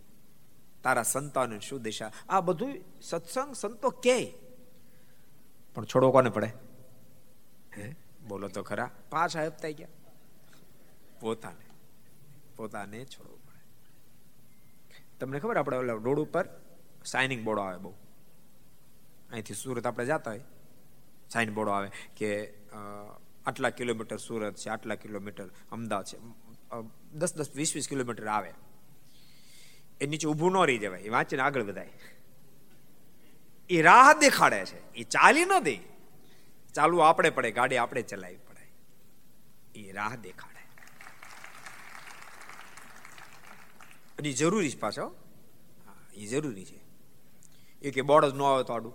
તારા સંતાન શું દિશા? આ બધું સત્સંગ સંતો કે. પણ છોડવો કોને પડે? હે? બોલો તો ખરા. પાછા હપ્તાઈ ગયા. પોતાને. પોતાને છોડવું પડે. તમને ખબર આપણે ઓલા રોડ ઉપર સાઇનિંગ બોર્ડો આવે બહુ? અહીંથી સુરત આપણે જતા હોય. સાઇન બોર્ડો આવે કે આટલા કિલોમીટર સુરત છે, આટલા કિલોમીટર અમદાવાદ છે. દસ દસ વીસ વીસ કિલોમીટર આવે. એ નીચે ઊભું ન રહી જવાય. એ વાંચીને આગળ વધાય. એ રાહ દેખાડે છે. એ ચાલી ન દે. ચાલવું આપણે પડે, ગાડી આપણે ચલાવી પડે. એ રાહ દેખાડે. અને જરૂરી છે પાછો. એ જરૂરી છે. એ કે બોર્ડ જ ન આવે તો આડું.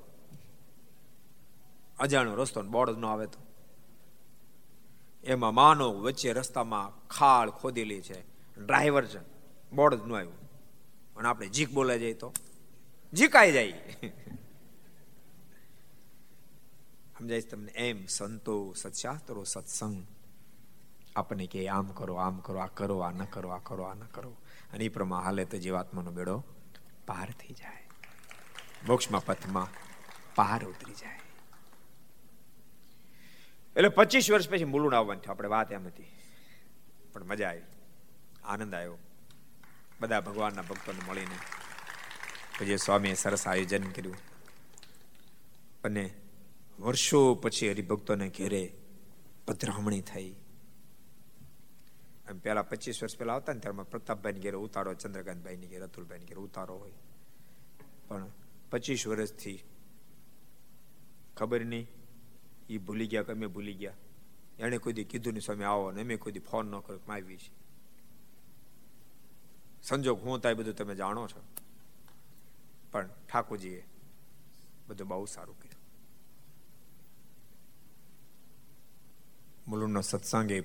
અજાણ્યો રસ્તો બોર્ડ જ ન આવે તો. એમાં માનો વચ્ચે રસ્તામાં ખાળ ખોદેલી છે. ડ્રાઈવર છે. બોર્ડ જ ન આવ્યું. અને આપણે જીક બોલાઈ જાય તો. જીકાઈ જાય. સમજાય તમને, એમ સંતો સત્શાસ્ત્રો સત્સંગ. આપણને કે આમ કરો આમ કરો, આ કરો, આ ન કરો, આ કરો, આ ન કરો. અને એ પ્રમાણે હાલે તો જીવાત્માનો બેડો પાર થઈ જાય. મોક્ષમાં પથમાં પાર ઉતરી જાય. એટલે પચીસ વર્ષ પછી મૂલું આવવાનું થયું. આપણે વાત એમ હતી. પણ મજા આવી. આનંદ આવ્યો. બધા ભગવાનના ભક્તોને મળીને. પછી સ્વામીએ સરસ આયોજન કર્યું. અને વર્ષો પછી હરિભક્તોને ઘેરે પધરામણી થઈ. એમ પેલા પચીસ વર્ષ પહેલા આવતા ને ત્યારે પ્રતાપભાઈ ઘેરે ઉતારો ચંદ્રકાંતભાઈ ની ઘેર અતુલભાઈ ઘેર ઉતારો હોય. પણ પચીસ વર્ષથી ખબર નહીં એ ભૂલી ગયા કે અમે ભૂલી ગયા. એણે કોઈ કીધું નહીં, સ્વામી, આવો. ને અમે કોઈ ફોન ન કર્યો આવી છે સંજોગ હું થાય બધું તમે જાણો છો. પણ ઠાકોરજીએ બધું બહુ સારું કર્યું. મુલુંડનો સત્સંગ એ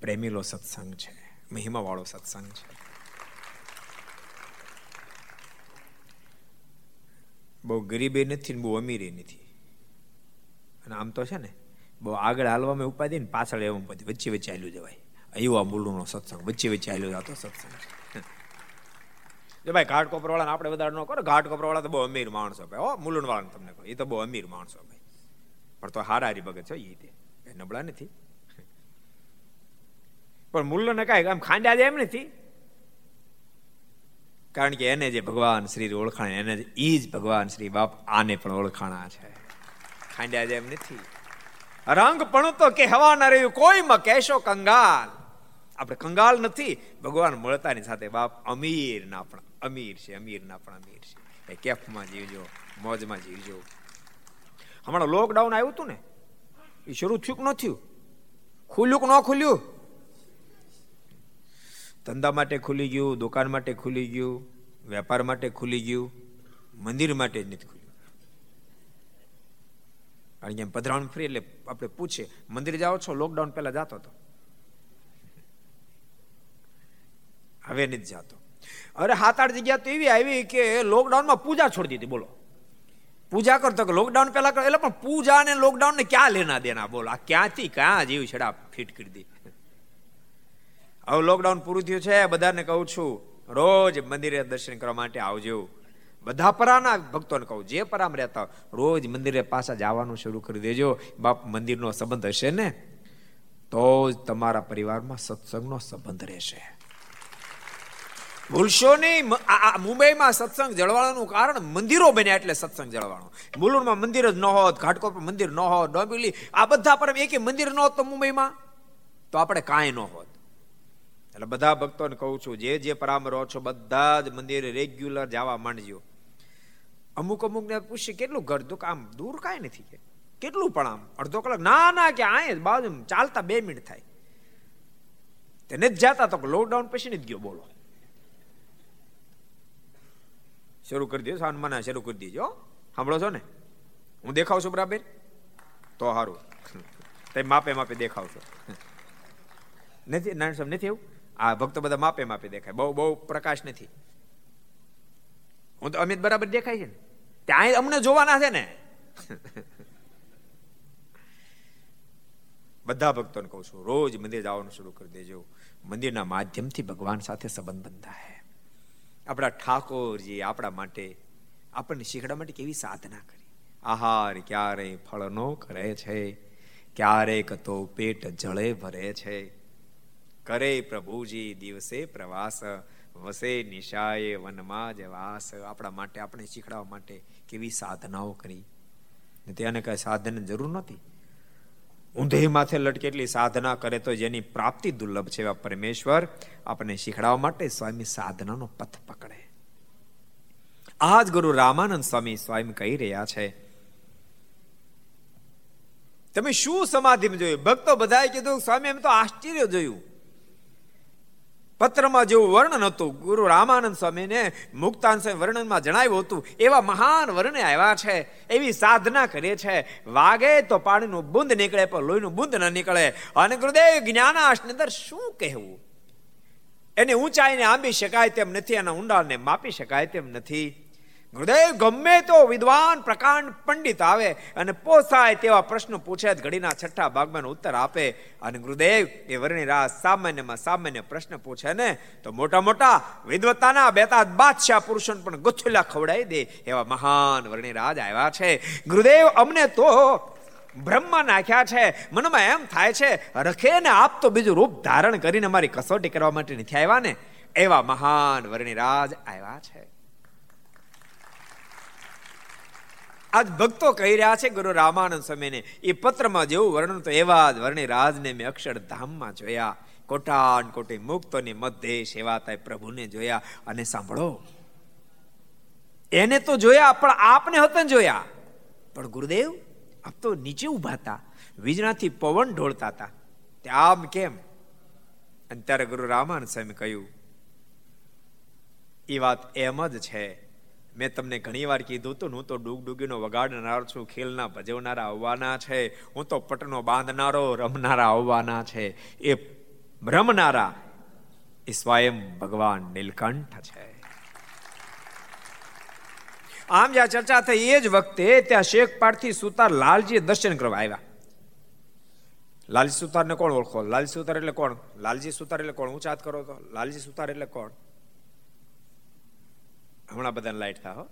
પ્રેમીલો સત્સંગ છે, મહિમાવાળો સત્સંગ છે. બહુ ગરીબે નથી ને બહુ અમીરી નથી. અને આમ તો છે ને, બહુ આગળ હાલવામાં ઉપાધિ ને પાછળ એવું ઉપાધિ, વચ્ચે વચ્ચે હાલ્યું જવાય. એવું આ મૂળનો સત્સંગ, વચ્ચે વચ્ચે હાલ્યો જતો સત્સંગ છે. જો ભાઈ ઘાટ કોપરવાળાને આપણે વધારે ન કરો, ઘાટ કોપરવાળા તો બહુ અમીર માણસો ભાઈ ઓ મુલુંડ વાળાને તમને કહો, એ તો બહુ અમીર માણસો ભાઈ. પણ તો હારા હારી ભગત છે એ તે. નબળા નથી. પણ મુલ્લો ને કાંઈ આમ ખાંડ્યા જાય એમ નથી. કારણ કે એને જે ભગવાન શ્રી ઓળખાણ, એને એ જ ભગવાન શ્રી બાપ આને પણ ઓળખાણા છે. ખાંડ્યા જેમ નથી. રંગ પણ તો કે હવા ના રહ્યું કોઈમાં કહેશો કંગાલ. આપણે કંગાલ નથી, ભગવાન મળતાની સાથે બાપ અમીર ના પણ, અમીર છે અમીર ના પણ અમીર છે. એ કેફમાં જીવજો, મોજમાં જીવજો. હમણાં લોકડાઉન આવ્યું હતું ને એ શરૂ થયું કે ન થયું? ખુલ્યું કે ન ખુલ્યું? ધંધા માટે ખુલી ગયું, દુકાન માટે ખુલી ગયું, વેપાર માટે ખુલી ગયું, મંદિર માટે જ નથી ખુલ્યું. કારણ કે પધરાવણ ફ્રી એટલે આપણે પૂછીએ મંદિર જાઓ છો? લોકડાઉન પહેલા જતો હતો. હવે નથી જતો. અરે સાત આઠ જગ્યા તો એવી આવી કે લોકડાઉનમાં પૂજા છોડી દીધી, બોલો. પૂજા કરતો કે લોકડાઉન પહેલા એટલે પણ પૂજા ને લોકડાઉન ને ક્યાં લેના દેના, બોલો. આ ક્યાંથી, ક્યાં જેવી છેડા ફિટ કરી દી. હવે લોકડાઉન પૂરું થયું છે, બધાને કહું છું, રોજ મંદિરે દર્શન કરવા માટે આવજો. બધા પરાના ભક્તોને કહું, જે પરામ રહેતા રોજ મંદિરે પાછા જવાનું શરૂ કરી દેજો. બાપ, મંદિરનો સંબંધ હશે ને? તો જ તમારા પરિવારમાં સત્સંગનો સંબંધ રહેશે. ભૂલશો નહીં મુંબઈમાં સત્સંગ જળવાળાનું કારણ મંદિરો બન્યા એટલે સત્સંગ જળવાનું. મુલુંડમાં મંદિર જ ન હોત ઘાટકોટ પર મંદિર ન હોત ડોંબિવલી આ બધા પર એક મંદિર ન હોત તો મુંબઈમાં? તો આપણે કાંઈ ન હોત. એટલે બધા ભક્તોને કહું છું, જે જે પરામ રહો છો, બધા જ મંદિરે રેગ્યુલર જવા માંડજો. અમુક અમુક ને પૂછે કેટલું ઘર દુઃખ? આમ દૂર કાંઈ નથી કે. કેટલું પણ આમ? અડધો કલાક? ના ના, કે આ બાજુ ચાલતા બે મિનિટ થાય. તેને જ જાતા તો લોકડાઉન પછી જ ગયો, બોલો. શરૂ કરી દો સાનમાના શરૂ કરી દીજો સાંભળો છો ને? હું દેખાવ છું બરાબર? તો સારું તે માપે માપે દેખાવ છો. નથી, નારાયણ સાહેબ નથી એવું આ ભક્તો બધા માપે માપે દેખાય. બહુ બહુ પ્રકાશ નથી. હું તો અમિત બરાબર દેખાય છે ને. ત્યાં અમને જોવાના છે ને. [LAUGHS] બધા ભક્તોને કહું છું, રોજ મંદિર જવાનું શરૂ કરી દેજો. મંદિરના માધ્યમથી ભગવાન સાથે સંબંધ બંધાય. આપણા ઠાકોરજી આપણા માટે આપણને શીખડા માટે કેવી સાધના કરી. આહાર ક્યારે ફળનો કરે છે, ક્યારેક તો પેટ જળે ભરે છે. કરે પ્રભુજી દિવસે પ્રવાસ, વસે નિશાએ વનમાં જ વાસ. આપણા માટે, આપણે શીખડાવવા માટે કેવી સાધનાઓ કરી. તેને કઈ સાધન જરૂર નથી ઊંધે માથે લટકેટલી સાધના કરે તો જેની પ્રાપ્તિ દુર્લભ છે એવા પરમેશ્વર આપણને શીખડાવવા માટે સ્વામી સાધનાનો પથ પકડે. આ જ ગુરુ રામાનંદ સ્વામી સ્વયં કહી રહ્યા છે. તમે શું સમાધિમાં જોયું? ભક્તો બધાએ કીધું, સ્વામી એમ તો આશ્ચર્ય જોયું. પત્રમાં જેવું વર્ણન હતું. ગુરુ રામાનંદ સ્વામીને મુક્તાન સ્વામી વર્ણનમાં જણાવ્યું હતું, એવા મહાન વર્ણને આવ્યા છે, એવી સાધના કરે છે. વાગે તો પાણીનું બુંદ નીકળે, પણ લોહીનું બુંદ ન નીકળે. અને ગુરુદેવ જ્ઞાનાશની અંદર શું કહેવું? એની ઊંચાઈને આંબી શકાય તેમ નથી એના ઊંડાણને માપી શકાય તેમ નથી. ગુરુદેવ, ગમે તો વિદ્વાન પ્રકાંડ પંડિત આવે અને પોસાય તેવા પ્રશ્નો પૂછે ઘડીના છઠ્ઠા ભાગમાં ઉત્તર આપે. અને ગુરુદેવ, એ વર્ણિ રાજ સામાન્યમાં સામાન્ય પ્રશ્ન પૂછે ને, તો મોટા મોટા વિદ્વતાના બેતા બાદશાહ પુરુષોને પણ ગુથલા ખવડાવી દે એવા મહાન વર્ણિરાજ આવ્યા છે. ગુરુદેવ, અમને તો બ્રહ્મા નાખ્યા છે. મનમાં એમ થાય છે, રખે ને આપ તો બીજું રૂપ ધારણ કરીને મારી કસોટી કરવા માટે નથી આવ્યા ને? એવા મહાન વર્ણિરાજ આવ્યા છે. આજ ભક્તો કહી રહ્યા છે ગુરુ રામાનંદ સ્વામીને, એ પત્રમાં જેવું વર્ણન તો એવા જ વર્ણિ રાજને મેં અક્ષરધામમાં જોયા. કોટાન કોટી મુક્તોની મધ્ય સેવાતા પ્રભુને જોયા. અને સાંભળો, એને તો જોયા, પણ આપને હતા જોયા. પણ ગુરુદેવ, આપ તો નીચે ઊભા હતા, વીજળાથી પવન ઢોળતા હતા. તે આમ કેમ? અને ત્યારે ગુરુ રામાનંદ સ્વામી કહ્યું એ વાત એમ જ છે. મેં તમને ઘણી વાર કીધું હતું, હું તો ડૂગ ડૂગીનો વગાડનાર છું, ખેલના ભજવનારા આવવાના છે, હું તો પટનો બાંધનારો, રમનારા આવવાના છે. એ રમનારા એ સ્વયં ભગવાન નીલકંઠ છે. આમ જ્યાં ચર્ચા થઈ એ જ વખતે ત્યાં શેખપાટથી સુતાર લાલજી દર્શન કરવા આવ્યા. લાલજી સુતારને કોણ ઓળખો? લાલજી સુતાર એટલે કોણ? લાલજી સુતાર એટલે કોણ? ઊંચાત કરો તો. લાલજી સુતાર એટલે કોણ? હમણાં બધાને લાઈટ થા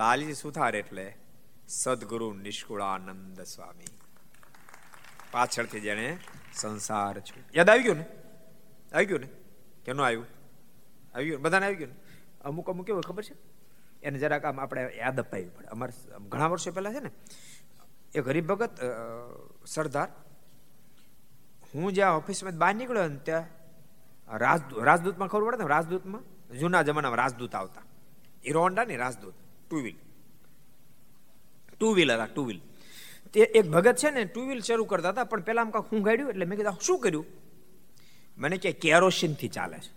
લાલજી સુથાર એટલે સદગુરુ નિષ્કુળાનંદ સ્વામી. પાછળથી જેને સંસાર છું યાદ આવી ગયું ને? આવી ગયું ને? કેનું આવ્યું? આવી ગયું બધાને આવી ગયું ને? અમુક અમુક કેવું ખબર છે? એને જરાક આમ આપણે યાદ અપાવી પડે. અમારે ઘણા વર્ષો પહેલા છે ને એ ગરીબ ભગત સરદાર, હું જ્યાં ઓફિસમાં બહાર નીકળ્યો ને ત્યાં રાજદૂત રાજદૂતમાં ખબર પડે ને? રાજદૂતમાં જૂના જમાનામાં રાજદૂત આવતા. હીરો હોન્ડા ને Rajdoot two wheel two wheeler આ ટુ વ્હીલ તે એક ભગત છે ને ટુ વ્હીલ શરૂ કરતા હતા, પણ પેલા આમ કાંક હું ગાડ્યું એટલે મેં કીધું શું કર્યું? મને કે, કેરોસીનથી ચાલે છે.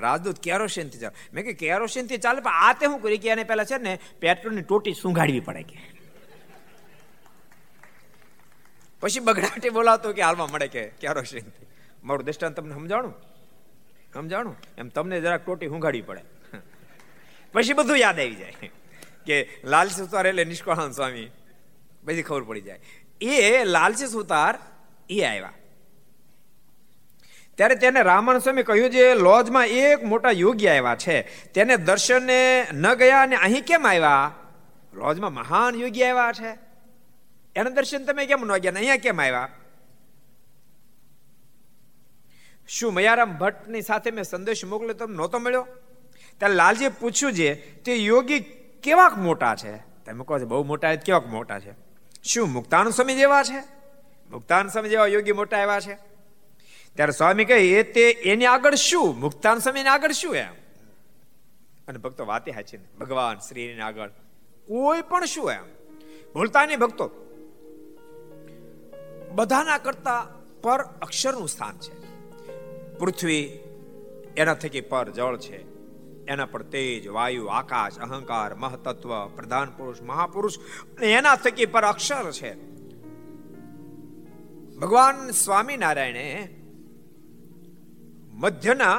રાજદૂત કેરોસીનથી ચાલે. મેં કે કેરોસીનથી ચાલે, પણ આ તે શું કરી કે એને પેલા છે ને, પેટ્રોલની ટોટી સુંઘાડવી પડે કે. પછી બગડાટી બોલાવતો કે, હાલમાં મળે કે કેરોસીનથી મારું દ્રષ્ટાંત તમને સમજાણું? સમજાણું? એમ તમને જરાક ટોટી હુંઘાડી પડે. પછી બધું યાદ આવી જાય કે લાલસી સુતાર એટલે નિષ્કાળાન સ્વામી. પછી ખબર પડી જાય. એ લાલસી સુતાર એ આવ્યા. ત્યારે તેને રામાન સ્વામી કહ્યું જે લોજમાં એક મોટા યોગી આવ્યા છે, તેને દર્શને ન ગયા અને અહીં કેમ આવ્યા? લોજમાં મહાન યોગી આવ્યા છે. એના દર્શન તમે કેમ ન ગયા? અહીંયા કેમ આવ્યા? શું મયારામ ભટ્ટની સાથે મેં સંદેશ મોકલ્યો તમને નહોતો મળ્યો? ત્યારે લાલજીએ પૂછ્યું છે તે યોગી કેવાક મોટા છે? તમે કહો છો, બહુ મોટા કેવાક મોટા છે? શું મુક્તાન સ્વામી જેવા છે? મુક્તાન સ્વામી જેવા યોગી મોટા એવા છે? ત્યારે સ્વામી કહે, એ તે એની આગળ શું? મુક્તાન સ્વામીની આગળ શું એમ? અને ભક્તો વાતે હાચી ભગવાન શ્રીની આગળ કોઈ પણ શું એમ? ભૂલતા નહીં ભક્તો. બધાના કરતા પર અક્ષરનું સ્થાન છે. પૃથ્વી એના થકી પર જળ છે. એના પર તેજ, વાયુ, આકાશ, અહંકાર મહતત્વ પ્રધાન પુરુષ, મહાપુરુષ એના થકી પર અક્ષર છે. ભગવાન સ્વામિનારાયણે મધ્યના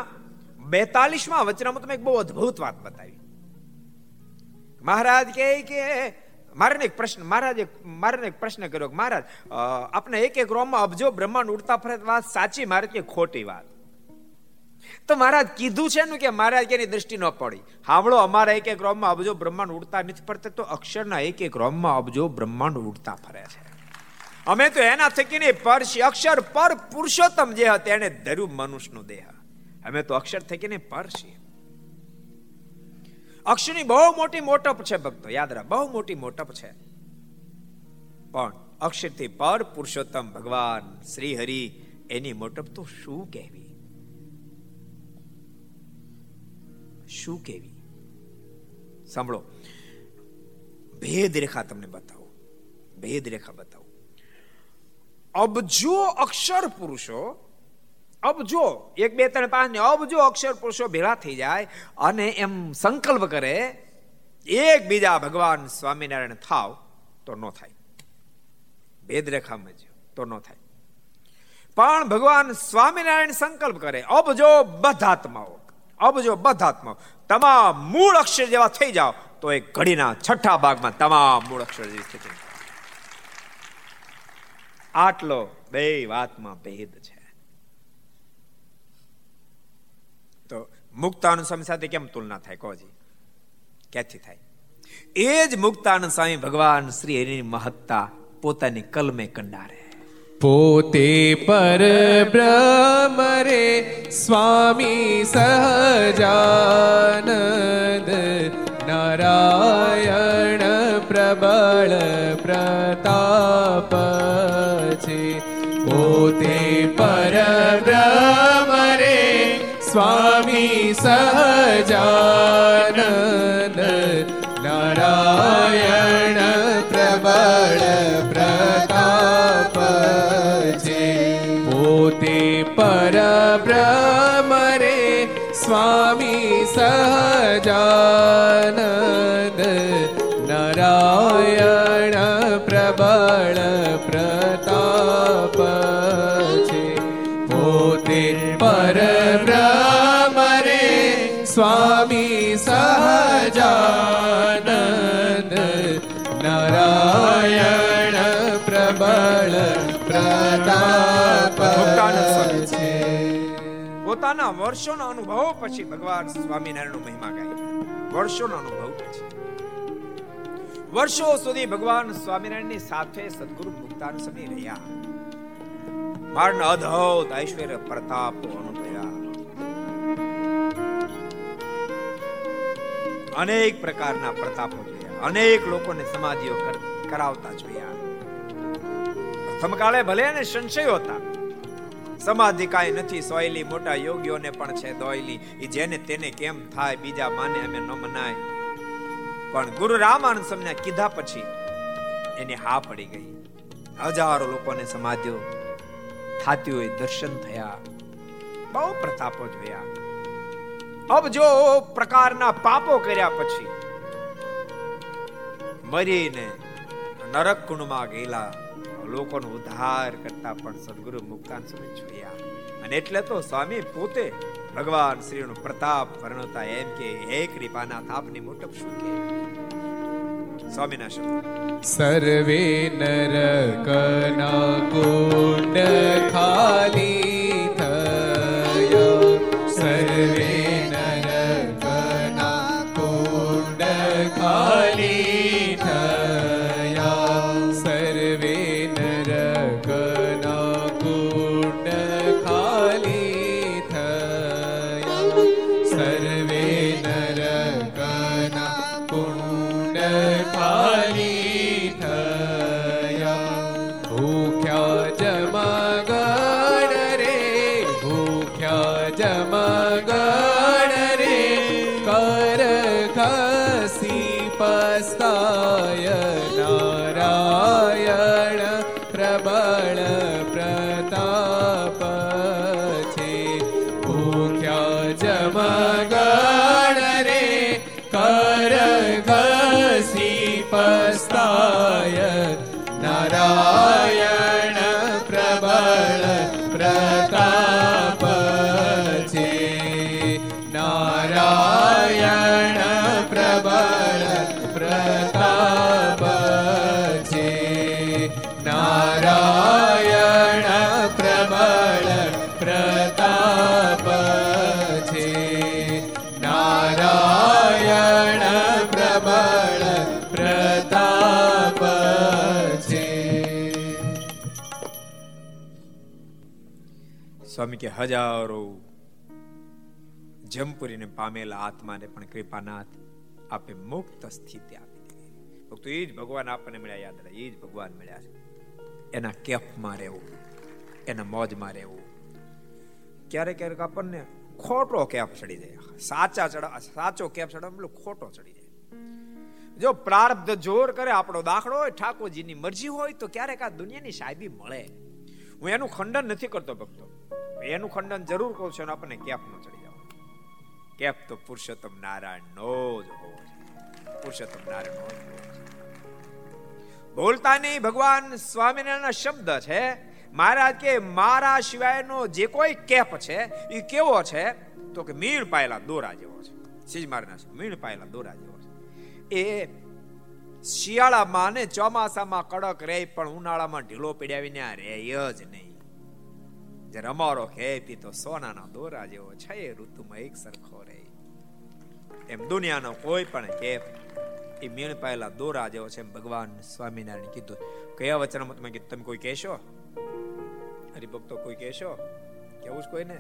બેતાલીસમાં વચનામાં એક બહુ અદભુત વાત બતાવી. મહારાજ કહે કે, મારે એક પ્રશ્ન, મહારાજ મારે એક પ્રશ્ન કર્યો કે મહારાજ આપણે એક એક રોમમાં અબજો બ્રહ્માંડ ઉડતા ફરત વાત સાચી, મારે કે ખોટી વાત. તો મહારાજ કીધું છે ને કે મહારાજ કે દ્રષ્ટિ ન પડી. હાવળો અમારા એક એક રોમમાં અબજો બ્રહ્માંડ ઉડતા નથી ફરતા તો અક્ષરના એક એક રોમમાં અબજો બ્રહ્માંડ ઉડતા ફરે છે. અમે તો એના થકીને પર અક્ષર પર પુરુષોત્તમ જે હતા એને ધર્યું મનુષ્યનો દેહ. અમે તો અક્ષર થકીને પર અક્ષરની બહુ મોટી મોટપ છે ભક્તો, યાદ રાખ, બહુ મોટી મોટપ છે. પણ અક્ષરથી પર પુરુષોત્તમ ભગવાન શ્રી હરિ એની મોટપ તો શું કહેવી? શું કેવી? સાંભળો. ભેદ રેખા તમને બતાવો. ભેદ રેખા બતાવો. અબજો અક્ષર પુરુષો. અબજો એક, બે, ત્રણ, પાંચ, ને અબજો અક્ષર પુરુષો ભેળા થઈ જાય અને એમ સંકલ્પ કરે એક બીજા ભગવાન સ્વામિનારાયણ થાવ તો ન થાય. ભેદ રેખામાં તો ન થાય. પણ ભગવાન સ્વામિનારાયણ સંકલ્પ કરે અબજો બધાત્માઓ. અબજો બધાત્મા તમામ મૂળ અક્ષર જેવા થઈ જાઓ, તો એ ઘડીના છઠ્ઠા ભાગમાં તમામ મૂળ અક્ષર જેવી સ્થિતિ. આટલો બે વાતમાં ભેદ છે. તો મુક્તાનંદ સ્વામી સાથે કેમ તુલના થાય? કોજી ક્યાંથી થાય? એ જ મુક્તાનંદ સ્વામી ભગવાન શ્રી હરિની મહત્તા પોતાની કલમે કંડારે. પોતે પર બ્રહ્મ રે સ્વામી સહજાનંદ. નારાયણ પ્રબળ પ્રતાપ છે. પોતે પર બ્રહ્મ રે સ્વામી સહજાનંદ. નારાયણ પ્રબળ પ્રતાપ છે પોતે પરબ્રહ્મ રે સ્વામી સહજાનંદ નારાયણ પ્રબળ પ્રતાપ પોતાના વર્ષોના અનુભવ પછી ભગવાન સ્વામિનારાયણનો મહિમા ગાય. વર્ષોનો અનુભવ પછી. વર્ષો સુધી ભગવાન સ્વામિનારાયણની સાથે સદગુરુ મુક્તાન સમય રહ્યા. મારના અદ્ભુત ઐશ્વર્ય પ્રતાપ અનુભવ્યા અનેક પ્રકારના પ્રતાપો જોયા. અનેક લોકોને સમાધિઓ કરાવતા જોયા. પ્રથમ કાળે ભલે ને સંશયો હતા. સમાધિ કાંઈ નથી, સોયલી મોટા યોગીઓને પણ છે દોયલી. જેને તેને કેમ થાય, બીજા માને અમે ન મનાય. પણ ગુરુ રામાનંદ સ્વામીને કીધા પછી એની હા પડી ગઈ. હજારો લોકોને સમાધિઓ થાતી હોય દર્શન થયા. બહુ પ્રતાપો જોયા. અબ જો પ્રકારના પાપો કર્યા પછી મરીને નરક કુંડમાં ગયેલા લોકોનો ઉદ્ધાર કરતા પણ સદગુરુ મુક્તાન સ્વામી જોયા. અને એટલે તો સ્વામી પોતે ભગવાન શ્રીનો પ્રતાપ વર્ણવતા એમ કે, હે કૃપાનાથ, આપની મોટપ શું કે? સ્વામીના શબ્દ. સર્વે નર કના કુંડ ખાલી થયા. સર્વે કે હજારો જમપુરીને પામેલા આત્માને પણ કૃપાનાથ આપે મુક્ત સ્થિતિ આપી દીધી. ભક્તો, એ જ ભગવાન આપણને મળ્યા, યાદ રહે, એ જ ભગવાન મળ્યા છે. એના કેફમાં રહેવું, એના મોજમાં રહેવું. ક્યારેક ક્યારેક આપણને ખોટો કેફ ચડી જાય. સાચા ચડા, સાચો કેફ ચડે પેલો ખોટો ચડી જાય. જો પ્રારબ્ધ જોર કરે, આપણો દાખલો હોય, ઠાકોરજીની મરજી હોય, તો ક્યારેક આ દુનિયાની સાહેબી મળે. હું એનું ખંડન નથી કરતો ભક્તો. એનું ખંડન જરૂર કહું છું આપણને કેફ નો ચડી જાવ. કેફ તો પુરુષોત્તમ નારાયણ નો જ હોવો. પુરુષોત્તમ નારાયણ નો જ બોલતા નહીં ભગવાન સ્વામિનારાયણ શબ્દ છે, મહારાજ કે મારા સિવાયનો જે કોઈ કેપ છે એ કેવો છે? તો કે, મીણ પાયેલા દોરા જેવો છે. સીજ મારના મીણ પાયેલા દોરા જેવો છે. એ શિયાળામાં ને ચોમાસામાં કડક રહે, પણ ઉનાળામાં ઢીલો પીડાવીને આ રહે જ નહીં. જ્યારે અમારો ખેતી તો સોનાના દોરા જેવો છે ઋતુમાં એક સરખો રહે એમ દુનિયાનો કોઈ પણ કેફ એ મીણ પાયેલા દોરા જેવો છે એમ ભગવાન સ્વામિનારાયણ કીધું કયા વચનમાં તમે કીધું તમે કોઈ કહેશો હરિભક્તો કોઈ કહેશો કેવું છે કોઈને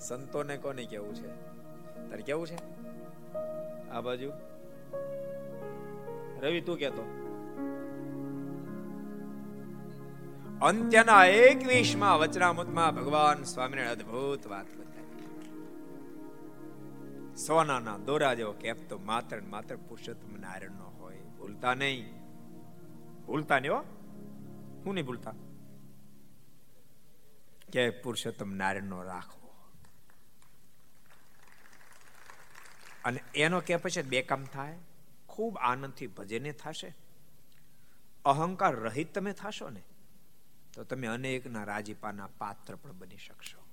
સંતોને કોને કેવું છે તારે કેવું છે આ બાજુ રવિ તું કેતો અંત્યના એકવીસમાં વચનામૃતમાં ભગવાન સ્વામિનારાયણ અદ્ભુત વાત બતાવી. સોનાના દોરા જેવો કેપ તો માત્ર માત્ર પુરુષોત્તમ નારાયણ હોય. ભૂલતા નહીં. ભૂલતા નહીં હો. નહીં ભૂલતા? કે પુરુષોત્તમ નારાયણ નો રાખવો. અને એનો કે પછી બે કામ થાય. ખૂબ આનંદથી ભજને થશે. અહંકાર રહિત તમે થશો ને તો તમે અનેકના રાજીપાના પાત્ર પણ બની શકશો.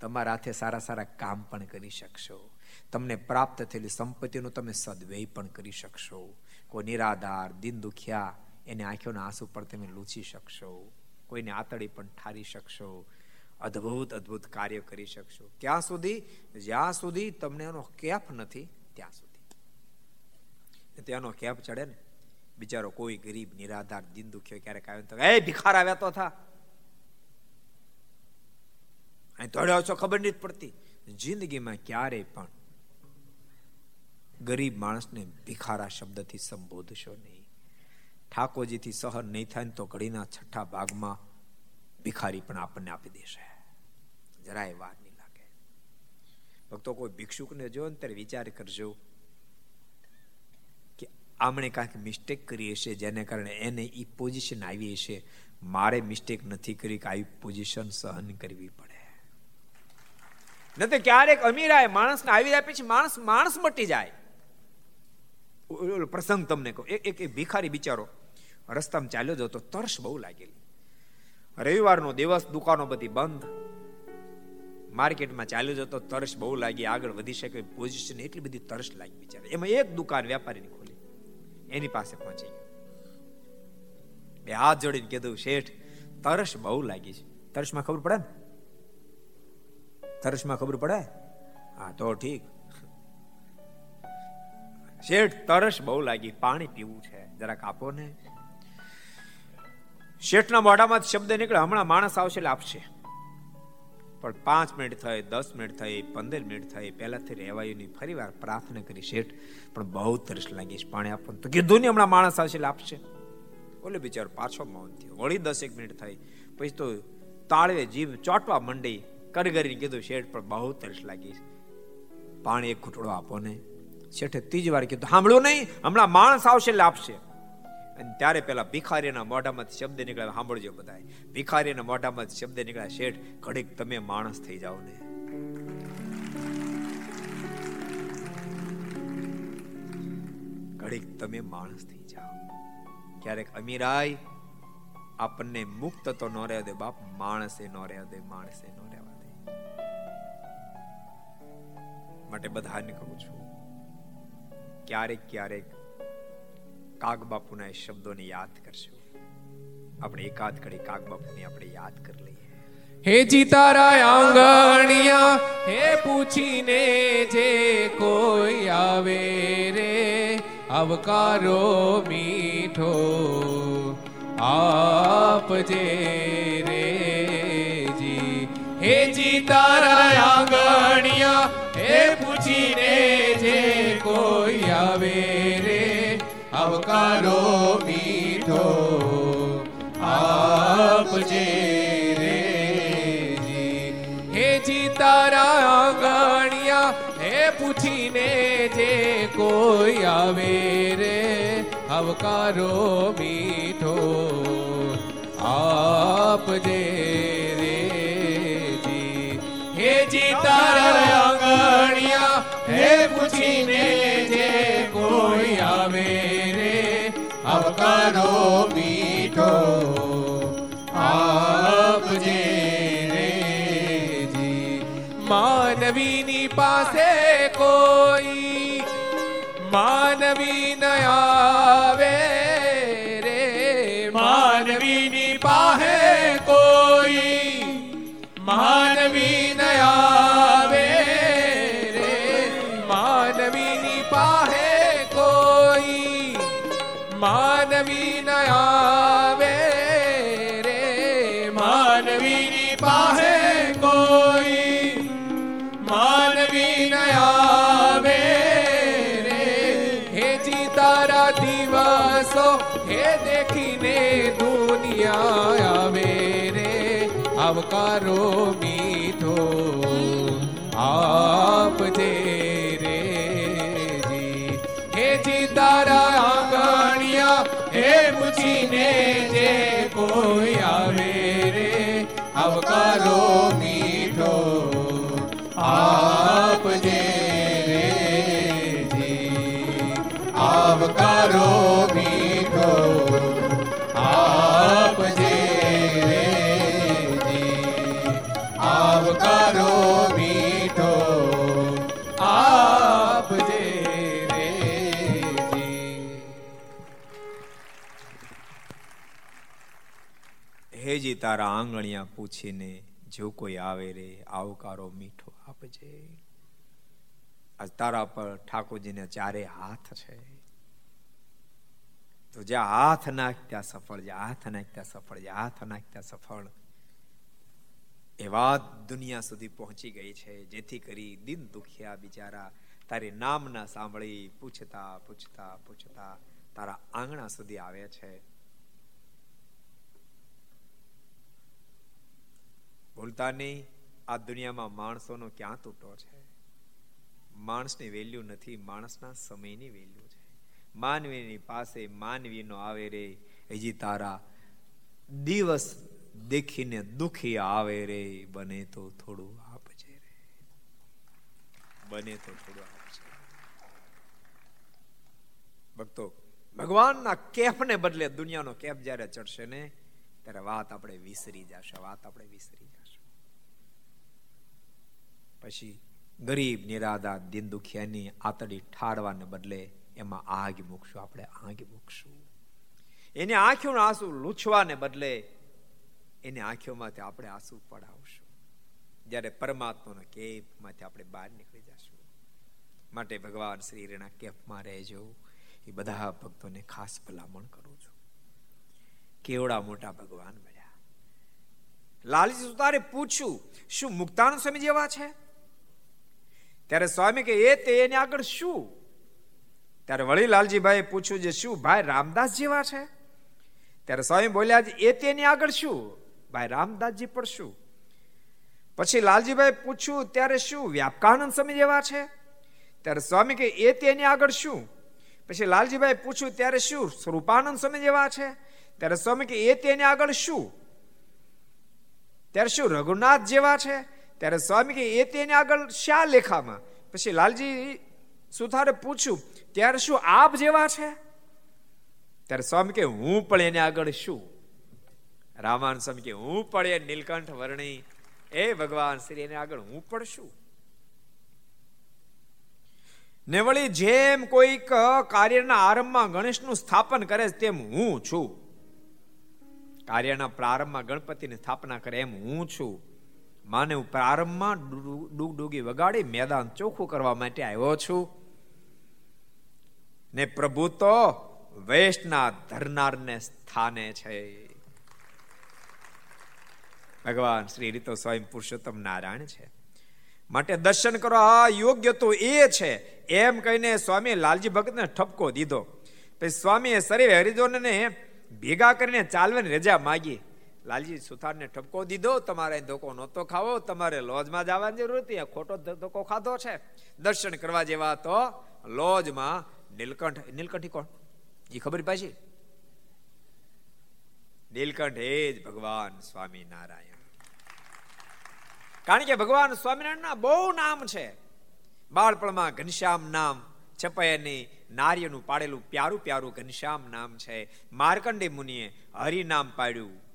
તમારા હાથે સારા સારા કામ પણ કરી શકશો. તમને પ્રાપ્ત થયેલી સંપત્તિનો તમે સદવ્યય પણ કરી શકશો. કોઈ નિરાધાર દિન દુખ્યા એને આંખોના આંસુ પર તમે લૂછી શકશો. કોઈને આતડી પણ ઠારી શકશો. અદ્ભુત અદ્ભુત કાર્ય કરી શકશો. ક્યાં સુધી, જ્યાં સુધી તમને એનો કેફ નથી, ત્યાં સુધી. ત્યાંનો કેફ ચડે ને. બિચારો કોઈ ગરીબ, નિરાધાર દિન દુખ્યો ક્યારેક આવ્યો તો એ ભિખાર આવ્યા તો થા. અહીં દોડ્યો છો ખબર નથી પડતી. જિંદગીમાં ક્યારેય પણ ગરીબ માણસને ભિખારા શબ્દથી સંબોધશો નહીં. ઠાકોરજીથી સહન નહીં થાય તો ઘડીના છઠ્ઠા ભાગમાં ભિખારી પણ આપણને આપી દેશે. જરાય વાર નહીં લાગે. ભક્તો, કોઈ ભિક્ષુકને જો ને ત્યારે વિચાર કરજો આમણે કાંઈક મિસ્ટેક કરી હશે જેને કારણે એને એ પોઝિશન આવી હશે મારે મિસ્ટેક નથી કરી કે આવી પોઝિશન સહન કરવી પડે. ન તો ક્યારેક આવે માણસને આવી જાય પછી માણસ માણસ મટી જાય. પ્રસંગ તમને કહું. એક ભિખારી બિચારો રસ્તામાં ચાલ્યો જતો, તરસ બહુ લાગેલી. રવિવારનો દિવસ, દુકાનો બધી બંધ. માર્કેટમાં ચાલ્યો જતો, તરસ બહુ લાગી. આગળ વધી શકે પોઝિશન એટલી બધી તરસ લાગી બિચારે. એમાં એક દુકાન વેપારીની એની પાસે પહોંચી ગયો. બે હાથ જોડીને કીધું, શેઠ, તરસ બહુ લાગી છે. તરસમાં ખબર પડે ને? તરસમાં ખબર પડે? હા, તો ઠીક. શેઠ, તરસ બહુ લાગી, પાણી પીવું છે. જરાક આપો ને. શેઠના મોઢામાં શબ્દ નીકળે, હમણાં માણસ આવશે એટલે આપશે. પણ પાંચ મિનિટ થઈ, દસ મિનિટ થઈ, પંદર મિનિટ થઈ, પહેલાંથી રહેવાયું નહીં ફરી વાર પ્રાર્થના કરી શેઠ, પણ બહુ તરસ લાગી પાણી આપવાનું. તો કીધું ને હમણાં માણસ આવશે આપશે. ઓલે બિચારો પાછો મૌન થયો. વળી દસ એક મિનિટ થઈ. પછી તો તાળવે જીભ ચોટવા મંડી, કરગરીને કીધું, શેઠ, પણ બહુ તરસ લાગી પાણી એક ઘૂંટડો આપો ને. શેઠે ત્રીજી વાર કીધું, સાંભળ્યું નહીં? હમણાં માણસ આવશે એટલે આપશે. અને ત્યારે પેલા ભિખારીના મોઢામાંથી શબ્દ નીકળ્યા સાંભળજો બધા ભિખારીના મોઢામાંથી શબ્દ નીકળ્યા શેઠ, ઘડીક તમે માણસ થઈ જાઓ ને. ઘડીક તમે માણસ થઈ જાઓ. ક્યારેક અમીરાય આપણને મુક્ત તો ન રહેવા દે, બાપ, માણસે ન રહેવા દે, માણસે ન રહેવા દે. માટે બધાને કહું છું, ક્યારેક ક્યારેક કાગ બાપુના એ શબ્દોને યાદ કરશું. આપણે એકાદ કડી કાગ બાપુને આપણે યાદ કરી લઈએ. હે જીતારા આંગણિયા, હે પૂછીને જે કોઈ આવે રે, આવકારો મીઠો આપજે રે જી. હે જીતારા આંગણિયા, હે પૂછીને જે કોઈ આવે રે આવકારો મીઠો આપજે રે હે જી તારા ગણિયા, હે પૂછીને જે કોઈ આવે રે. આવકારો મીઠો આપજે રે જી. હે જી તારા ગણિયા, હે પૂછીને જે કોઈ આવે આવકારો મીઠો, આપજે રેજી માનવીની પાસે કોઈ માનવી ન આવે રે. માનવીની પાસે કોઈ માનવી આવે રે માનવીની પાસે કોઈ. માનવી ન આવે રે. હે જી તારા દિવસો, હે દેખીને દુનિયા આવે રે. આવકારો મીઠો આપજે રે જી. હે તારા પૂછીને જે કોઈ આવે રે આવકારો મીઠો આપજે રે આવકારો મીઠો તારા આંગણિયા પૂછીને જો કોઈ આવે રે, આવકારો મીઠો આપજે. આજ તારા પર ઠાકોરજીને ચારે હાથ છે. તો જ્યાં હાથ નાખ ત્યાં સફળ, જ્યાં હાથ નાખ ત્યાં સફળ, જ્યાં હાથ નાખ ત્યાં સફળ, એ વાત દુનિયા સુધી પહોંચી ગઈ છે. જેથી કરી દિન દુખિયા બિચારા. તારી નામ ના સાંભળી પૂછતા પૂછતા પૂછતા તારા આંગણા સુધી આવે છે. ભૂલતા નહીં આ દુનિયામાં માણસોનો ક્યાં તૂટો છે? માણસની વેલ્યુ નથી, માણસના સમયની વેલ્યુ છે. માનવીની પાસે માનવીનો આવે રે, હજી તારા દિવસ દેખીને દુખી આવે રે, બને તો થોડું આપજે રે. બને તો થોડું આપજે ભક્તો, ભગવાનના કેફને બદલે દુનિયાનો કેફ જ્યારે ચડશે ને, ત્યારે વાત આપણે વિસરી જશે, વાત આપણે વિસરી પછી ગરીબ નિરાદા દિન દુખિયાની આતડી ઠારવાને બદલે એમાં આગ મૂકશું, આપણે આગ મૂકશું. એની આંખોના આંસુ લૂછવાને બદલે એની આંખીઓમાંથી આપણે આંસુ પડાવશું. જ્યારે પરમાત્માના કેફમાંથી આપણે બહાર નીકળી જશું. માટે ભગવાન શ્રી રેણા કેફમાં રહેજો. એ બધા ભક્તોને ખાસ ભલામણ કરું છું. કેવડા મોટા ભગવાન મળ્યા. લાલજી સુતારે પૂછ્યું, શું મુક્તાન સ્વામી જેવા છે? ત્યારે સ્વામી કે, એ તે એને આગળ શું? ત્યારે વળી લાલજીભાઈ પૂછ્યું જે શું, ભાઈ, રામદાસ જેવા છે? ત્યારે સ્વામી બોલ્યા એ તેની આગળ શું? ભાઈ, રામદાસજી પણ શું? પછી લાલજીભાઈ પૂછ્યું, ત્યારે શું, વ્યાપકાનંદ સ્વામી જેવા છે? ત્યારે સ્વામી કે, એ તેની આગળ શું? પછી લાલજીભાઈ પૂછ્યું, ત્યારે શું, સ્વરૂપાનંદ સ્વામી જેવા છે? ત્યારે સ્વામી કે, એ તેની આગળ શું? ત્યારે શું, રઘુનાથ જેવા છે? ત્યારે સ્વામી કે એ તેને આગળ શા લેખામાં? પછી લાલજી સુથારે પૂછ્યું, ત્યારે શું આપ જેવા છે? ત્યારે સ્વામી કે હું પણ એને આગળ શું? રામાન સ્વામી કે હું પણ એ નીલકંઠ વર્ણી, એ ભગવાન શ્રી એને આગળ હું પણ શું? ને વળી જેમ કોઈક કાર્યના આરંભમાં ગણેશનું સ્થાપન કરે તેમ હું છું. કાર્યના પ્રારંભમાં ગણપતિની સ્થાપના કરે એમ હું છું. માને હું પ્રારંભમાં ડૂગ ડૂગી વગાડી મેદાન ચોખ્ખું કરવા માટે આવ્યો છું. ને પ્રભુ તો વેશના ધરનારને સ્થાને છે. ભગવાન શ્રી રીતો સ્વયં પુરુષોત્તમ નારાયણ છે. માટે દર્શન કરો આ યોગ્ય તો એ છે, એમ કહીને સ્વામી લાલજી ભગતને ઠપકો દીધો. પછી સ્વામીએ શરીર હરિજનને ભેગા કરીને ચાલવાની રજા માગી. લાલજી સુથારને ઠપકો દીધો, તમારે ધોકો નહોતો ખાવો, તમારે લોજમાં જવાની જરૂર હતી ખોટો ધોકો ખાધો છે. દર્શન કરવા જેવા તો લોજમાં નીલકંઠ, નીલકંઠી કોણ? એ ખબર પાછી નીલકંઠ એ જ ભગવાન સ્વામી નારાયણ કારણ કે ભગવાન સ્વામિનારાયણના બહુ નામ છે. બાળપણમાં ઘનશ્યામ નામ છપાયાની નાર્યનું પાડેલું પ્યારું પ્યારું ઘનશ્યામ નામ છે. માર્કંડે મુનિએ હરિ નામ પાડ્યું.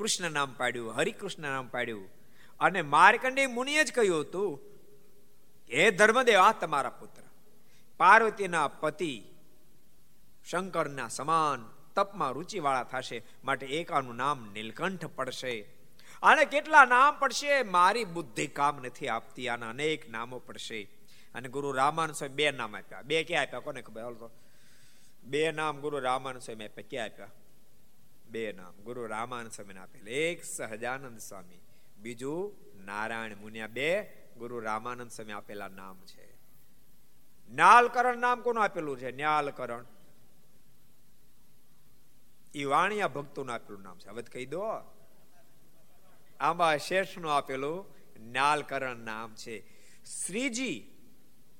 કૃષ્ણ નામ પાડ્યું, હરિકૃષ્ણ નામ પાડ્યું. અને માર્કંડે મુનિએ જ કહ્યું હતું હે ધર્મદેવ, આ તમારા પુત્ર. પાર્વતીના પતિ શંકરના સમાન તપમાં રુચિવાળા થશે, માટે એકાનું નામ નીલકંઠ પડશે. અને કેટલા નામ પડશે, મારી બુદ્ધિ કામ નથી આપતી, આના અનેક નામો પડશે. અને ગુરુ રામાનંદ સ્વામી બે નામ આપ્યા. બે ક્યાં આપ્યા, કોને ખબર? બે નામ ગુરુ રામાનંદ સ્વામી આપ્યા. ક્યાં આપ્યા? બે નામ ગુરુ રામાનંદ સ્વામી આપેલા. એક સહજાનંદ સ્વામી, બીજું નારાયણ મુનિયા બે, ગુરુ રામાનંદ સ્વામી આપેલા નામ છે. ન્યાલકરણ નામ કોનું આપેલું છે? ન્યાલકરણ. ઈ વાણિયા ભક્તોનું આપેલું નામ છે. હવે કહી દો. આંબા શેષનું આપેલું નાલકરણ નામ છે. શ્રીજી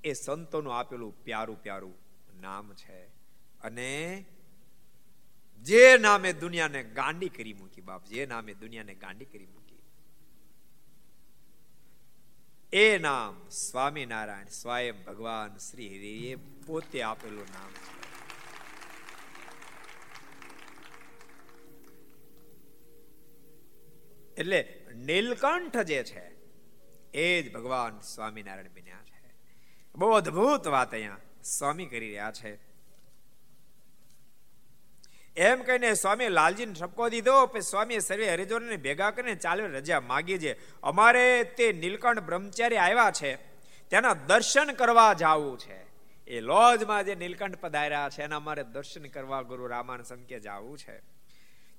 એ સંતોનું આપેલું પ્યારું પ્યારું નામ છે. અને જે નામે દુનિયાને ગાંડી કરી મૂકી, બાપ, જે નામે દુનિયાને ગાંડી કરી મૂકી. એ નામ સ્વામિનારાયણ સ્વયં ભગવાન શ્રી હરિએ પોતે આપેલું નામ એટલે નીલકંઠ જે છે, એ જ ભગવાન સ્વામિનારાયણ બન્યા છે. બહુ અદભુત વાત અહીંયા સ્વામી કરી રહ્યા છે. એમ કહીને સ્વામી લાલજીને ઠપકો દીધો, પછી સ્વામી સર્વે હરિજનોને ભેગા કરીને ચાલે રજા માગી છે. અમારે તે નીલકંઠ બ્રહ્મચારી આવ્યા છે તેના દર્શન કરવા જવું છે. એ લોજમાં જે નીલકંઠ પધાર્યા છે, એના મારે દર્શન કરવા ગુરુ રામાન સંકે જવું છે.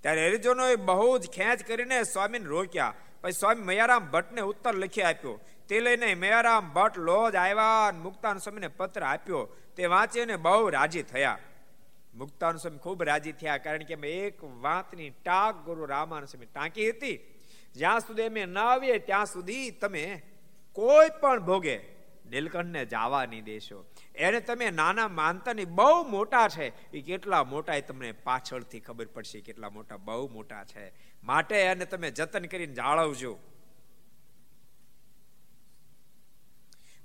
ત્યારે હરિજનોએ બહુ જ ખેંચ કરીને સ્વામીને રોક્યા. પછી સ્વામી મયારામ ભટ્ટને ઉત્તર લખી આપ્યો. તે લઈને મયારામ ભટ્ટ લોજ આવ્યા મુક્તાન સ્વામીને પત્ર આપ્યો. તે વાંચીને બહુ રાજી થયા. મુક્તાન સ્વામી ખૂબ રાજી થયા, કારણ કે અમે એક વાતની ટાક ગુરુ રામાનુ સ્વામી ટાંકી હતી. જ્યાં સુધી અમે ન આવીએ, ત્યાં સુધી તમે કોઈ પણ ભોગે નીલકંઠને જવા નહીં દેશો. એને તમે નાના માનતાની બહુ મોટા છે, એ કેટલા મોટા એ તમને પાછળથી ખબર પડશે કેટલા મોટા, બહુ મોટા છે. માટે એને તમે જતન કરીને જાળવજો.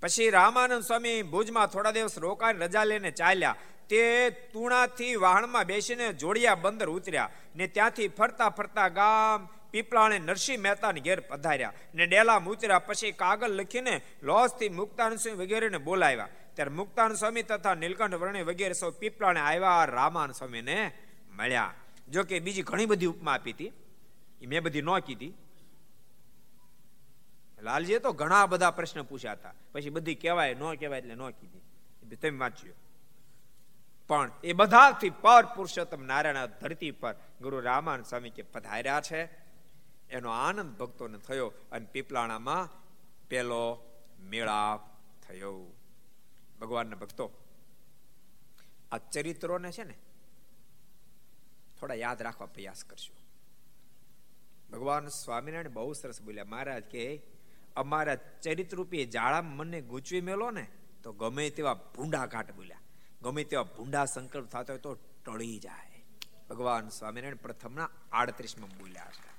પછી રામાનંદ સ્વામી ભુજમાં થોડા દિવસ રોકાઈને રજા લઈને ચાલ્યા. તે તુણાથી વાહણમાં બેસીને જોડિયા બંદર ઉતર્યા ને ત્યાંથી ફરતા ફરતા ગામ પીપળાણે નરસિંહ મહેતાની ઘેર પધાર્યા ને ડેલા ઉતર્યા પછી કાગળ લખીને લોસથી મુક્તાન સ્વામી વગેરેને બોલાવ્યા. ત્યારે મુક્તાન સ્વામી તથા નીલકંઠ વર્ણિ વગેરે સૌ પીપળાને આવ્યા રામાન સ્વામીને મળ્યા. જો કે બીજી ઘણી બધી ઉપમા આપી હતી. એ મેં બધી ન કીધી. લાલજીએ તો ઘણા બધા પ્રશ્ન પૂછ્યા હતા. પછી બધી કહેવાય, ન કહેવાય એટલે ન કીધી. તમે વાંચ્યું. પણ એ બધાથી પર પુરુષોત્તમ નારાયણ ધરતી પર ગુરુ રામાન સ્વામી કે પધાર્યા છે. એનો આનંદ ભક્તોને થયો અને પીપલાણામાં પેલો મેળાપ થયો. ભગવાનના ભક્તો, આ ચરિત્રોને છે ને થોડા યાદ રાખવા પ્રયાસ કરશો ભગવાન સ્વામિનારાયણ બહુ સરસ બોલ્યા, મહારાજ, કે અમારા ચરિત્રરૂપી જાળામાં મને ગૂંચવી મેલો ને તો ગમે તેવા ભૂંડા ઘાટ બોલ્યા. ગમે તેવા ભૂંડા સંકલ્પ થતો હોય તો ટળી જાય. ભગવાન સ્વામિનારાયણ પ્રથમના આડત્રીસમાં બોલ્યા છે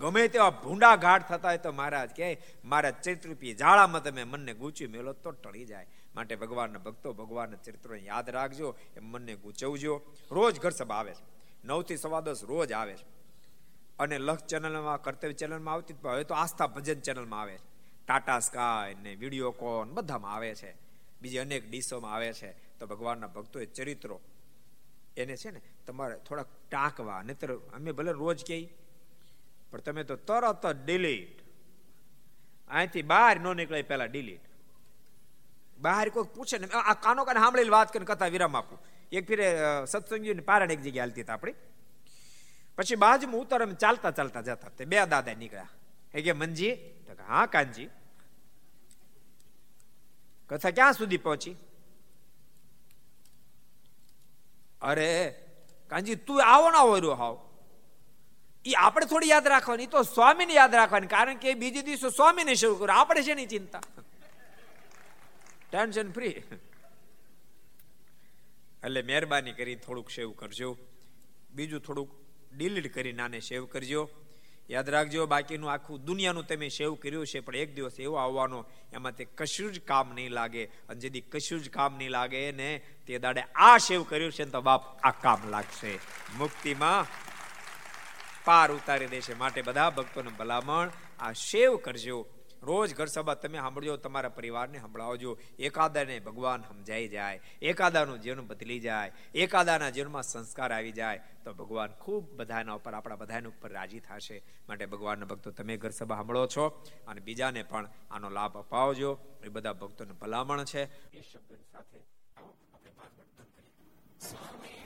ગમે તેવા ભૂંડા ગાઢ થતા હોય તો મહારાજ કહે, મારા ચરિત્રરૂપી જાળામાં તમે મનને ગૂંચી મેલો તો ટળી જાય. માટે ભગવાનના ભક્તો ભગવાનના ચરિત્રો યાદ રાખજો, એ મનને ગૂંચવજો. રોજ ઘર સભા આવે છે. નવથી સવા દસ રોજ આવે છે. અને લક્ષ ચેનલમાં, કર્તવ્ય ચેનલમાં આવતી હવે તો આસ્થા ભજન ચેનલમાં આવે છે. ટાટા સ્કાય ને વીડિયો કોન બધામાં આવે છે. બીજી અનેક ડીશોમાં આવે છે. તો ભગવાનના ભક્તો એ ચરિત્રો. એને છે ને તમારે થોડાક ટાંકવા, નહીતર અમે ભલે રોજ કહી પણ તમે તો તરત જ ડિલીટ અહીંથી બહાર ન નીકળે પહેલા ડિલીટ બહાર કોઈ પૂછે ને, આ કાનો કાને સાંભળેલી વાત કરીને કથા વિરામ આપું. એક ફીરે સત્સંગીઓને પારણ એક જગ્યાએ હાલતી હતા આપણી. પછી બાજુમાં ઉતર અમે ચાલતા ચાલતા જતા તે બે દાદા નીકળ્યા. એ કે મનજી હા કાનજી. કથા ક્યાં સુધી પહોંચી? અરે, કાનજી, તું આવો ના હોય હાવ. એ આપણે થોડી યાદ રાખવાની તો સ્વામીને યાદ રાખવાની, કારણ કે બીજે દિવસે સ્વામીને શરૂ કરો આપણે છે ની ચિંતા. ટેન્શન ફ્રી એટલે મહેરબાની કરી થોડુંક સેવ કરજો. બીજું થોડુંક ડિલીટ કરી નાને સેવ કરજો. યાદ રાખજો, બાકીનું આખું દુનિયાનું તમે સેવ કર્યું છે પણ એક દિવસ એવો આવવાનો, એમાં તે કશું જ કામ નહીં લાગે. અને જેથી કશું જ કામ નહીં લાગે ને, તે દાડે આ સેવ કર્યું છે તો બાપ આ કામ લાગશે. મુક્તિમાં પાર ઉતારી દેશે. માટે બધા ભક્તોને ભલામણ, આ સેવ કરજો. રોજ ઘર સભા તમે સાંભળજો, તમારા પરિવારને સંભળાવજો. એકાદાને ભગવાન સમજાઈ જાય, એકાદાનું જીવન બદલી જાય, એકાદાના જીવનમાં સંસ્કાર આવી જાય, તો ભગવાન ખૂબ બધાના ઉપર, આપણા બધાના ઉપર રાજી થશે. માટે ભગવાનના ભક્તો, તમે ઘર સભા સાંભળો છો અને બીજાને પણ આનો લાભ અપાવજો. એ બધા ભક્તોને ભલામણ છે. એ શબ્દ સાથે સ્વામી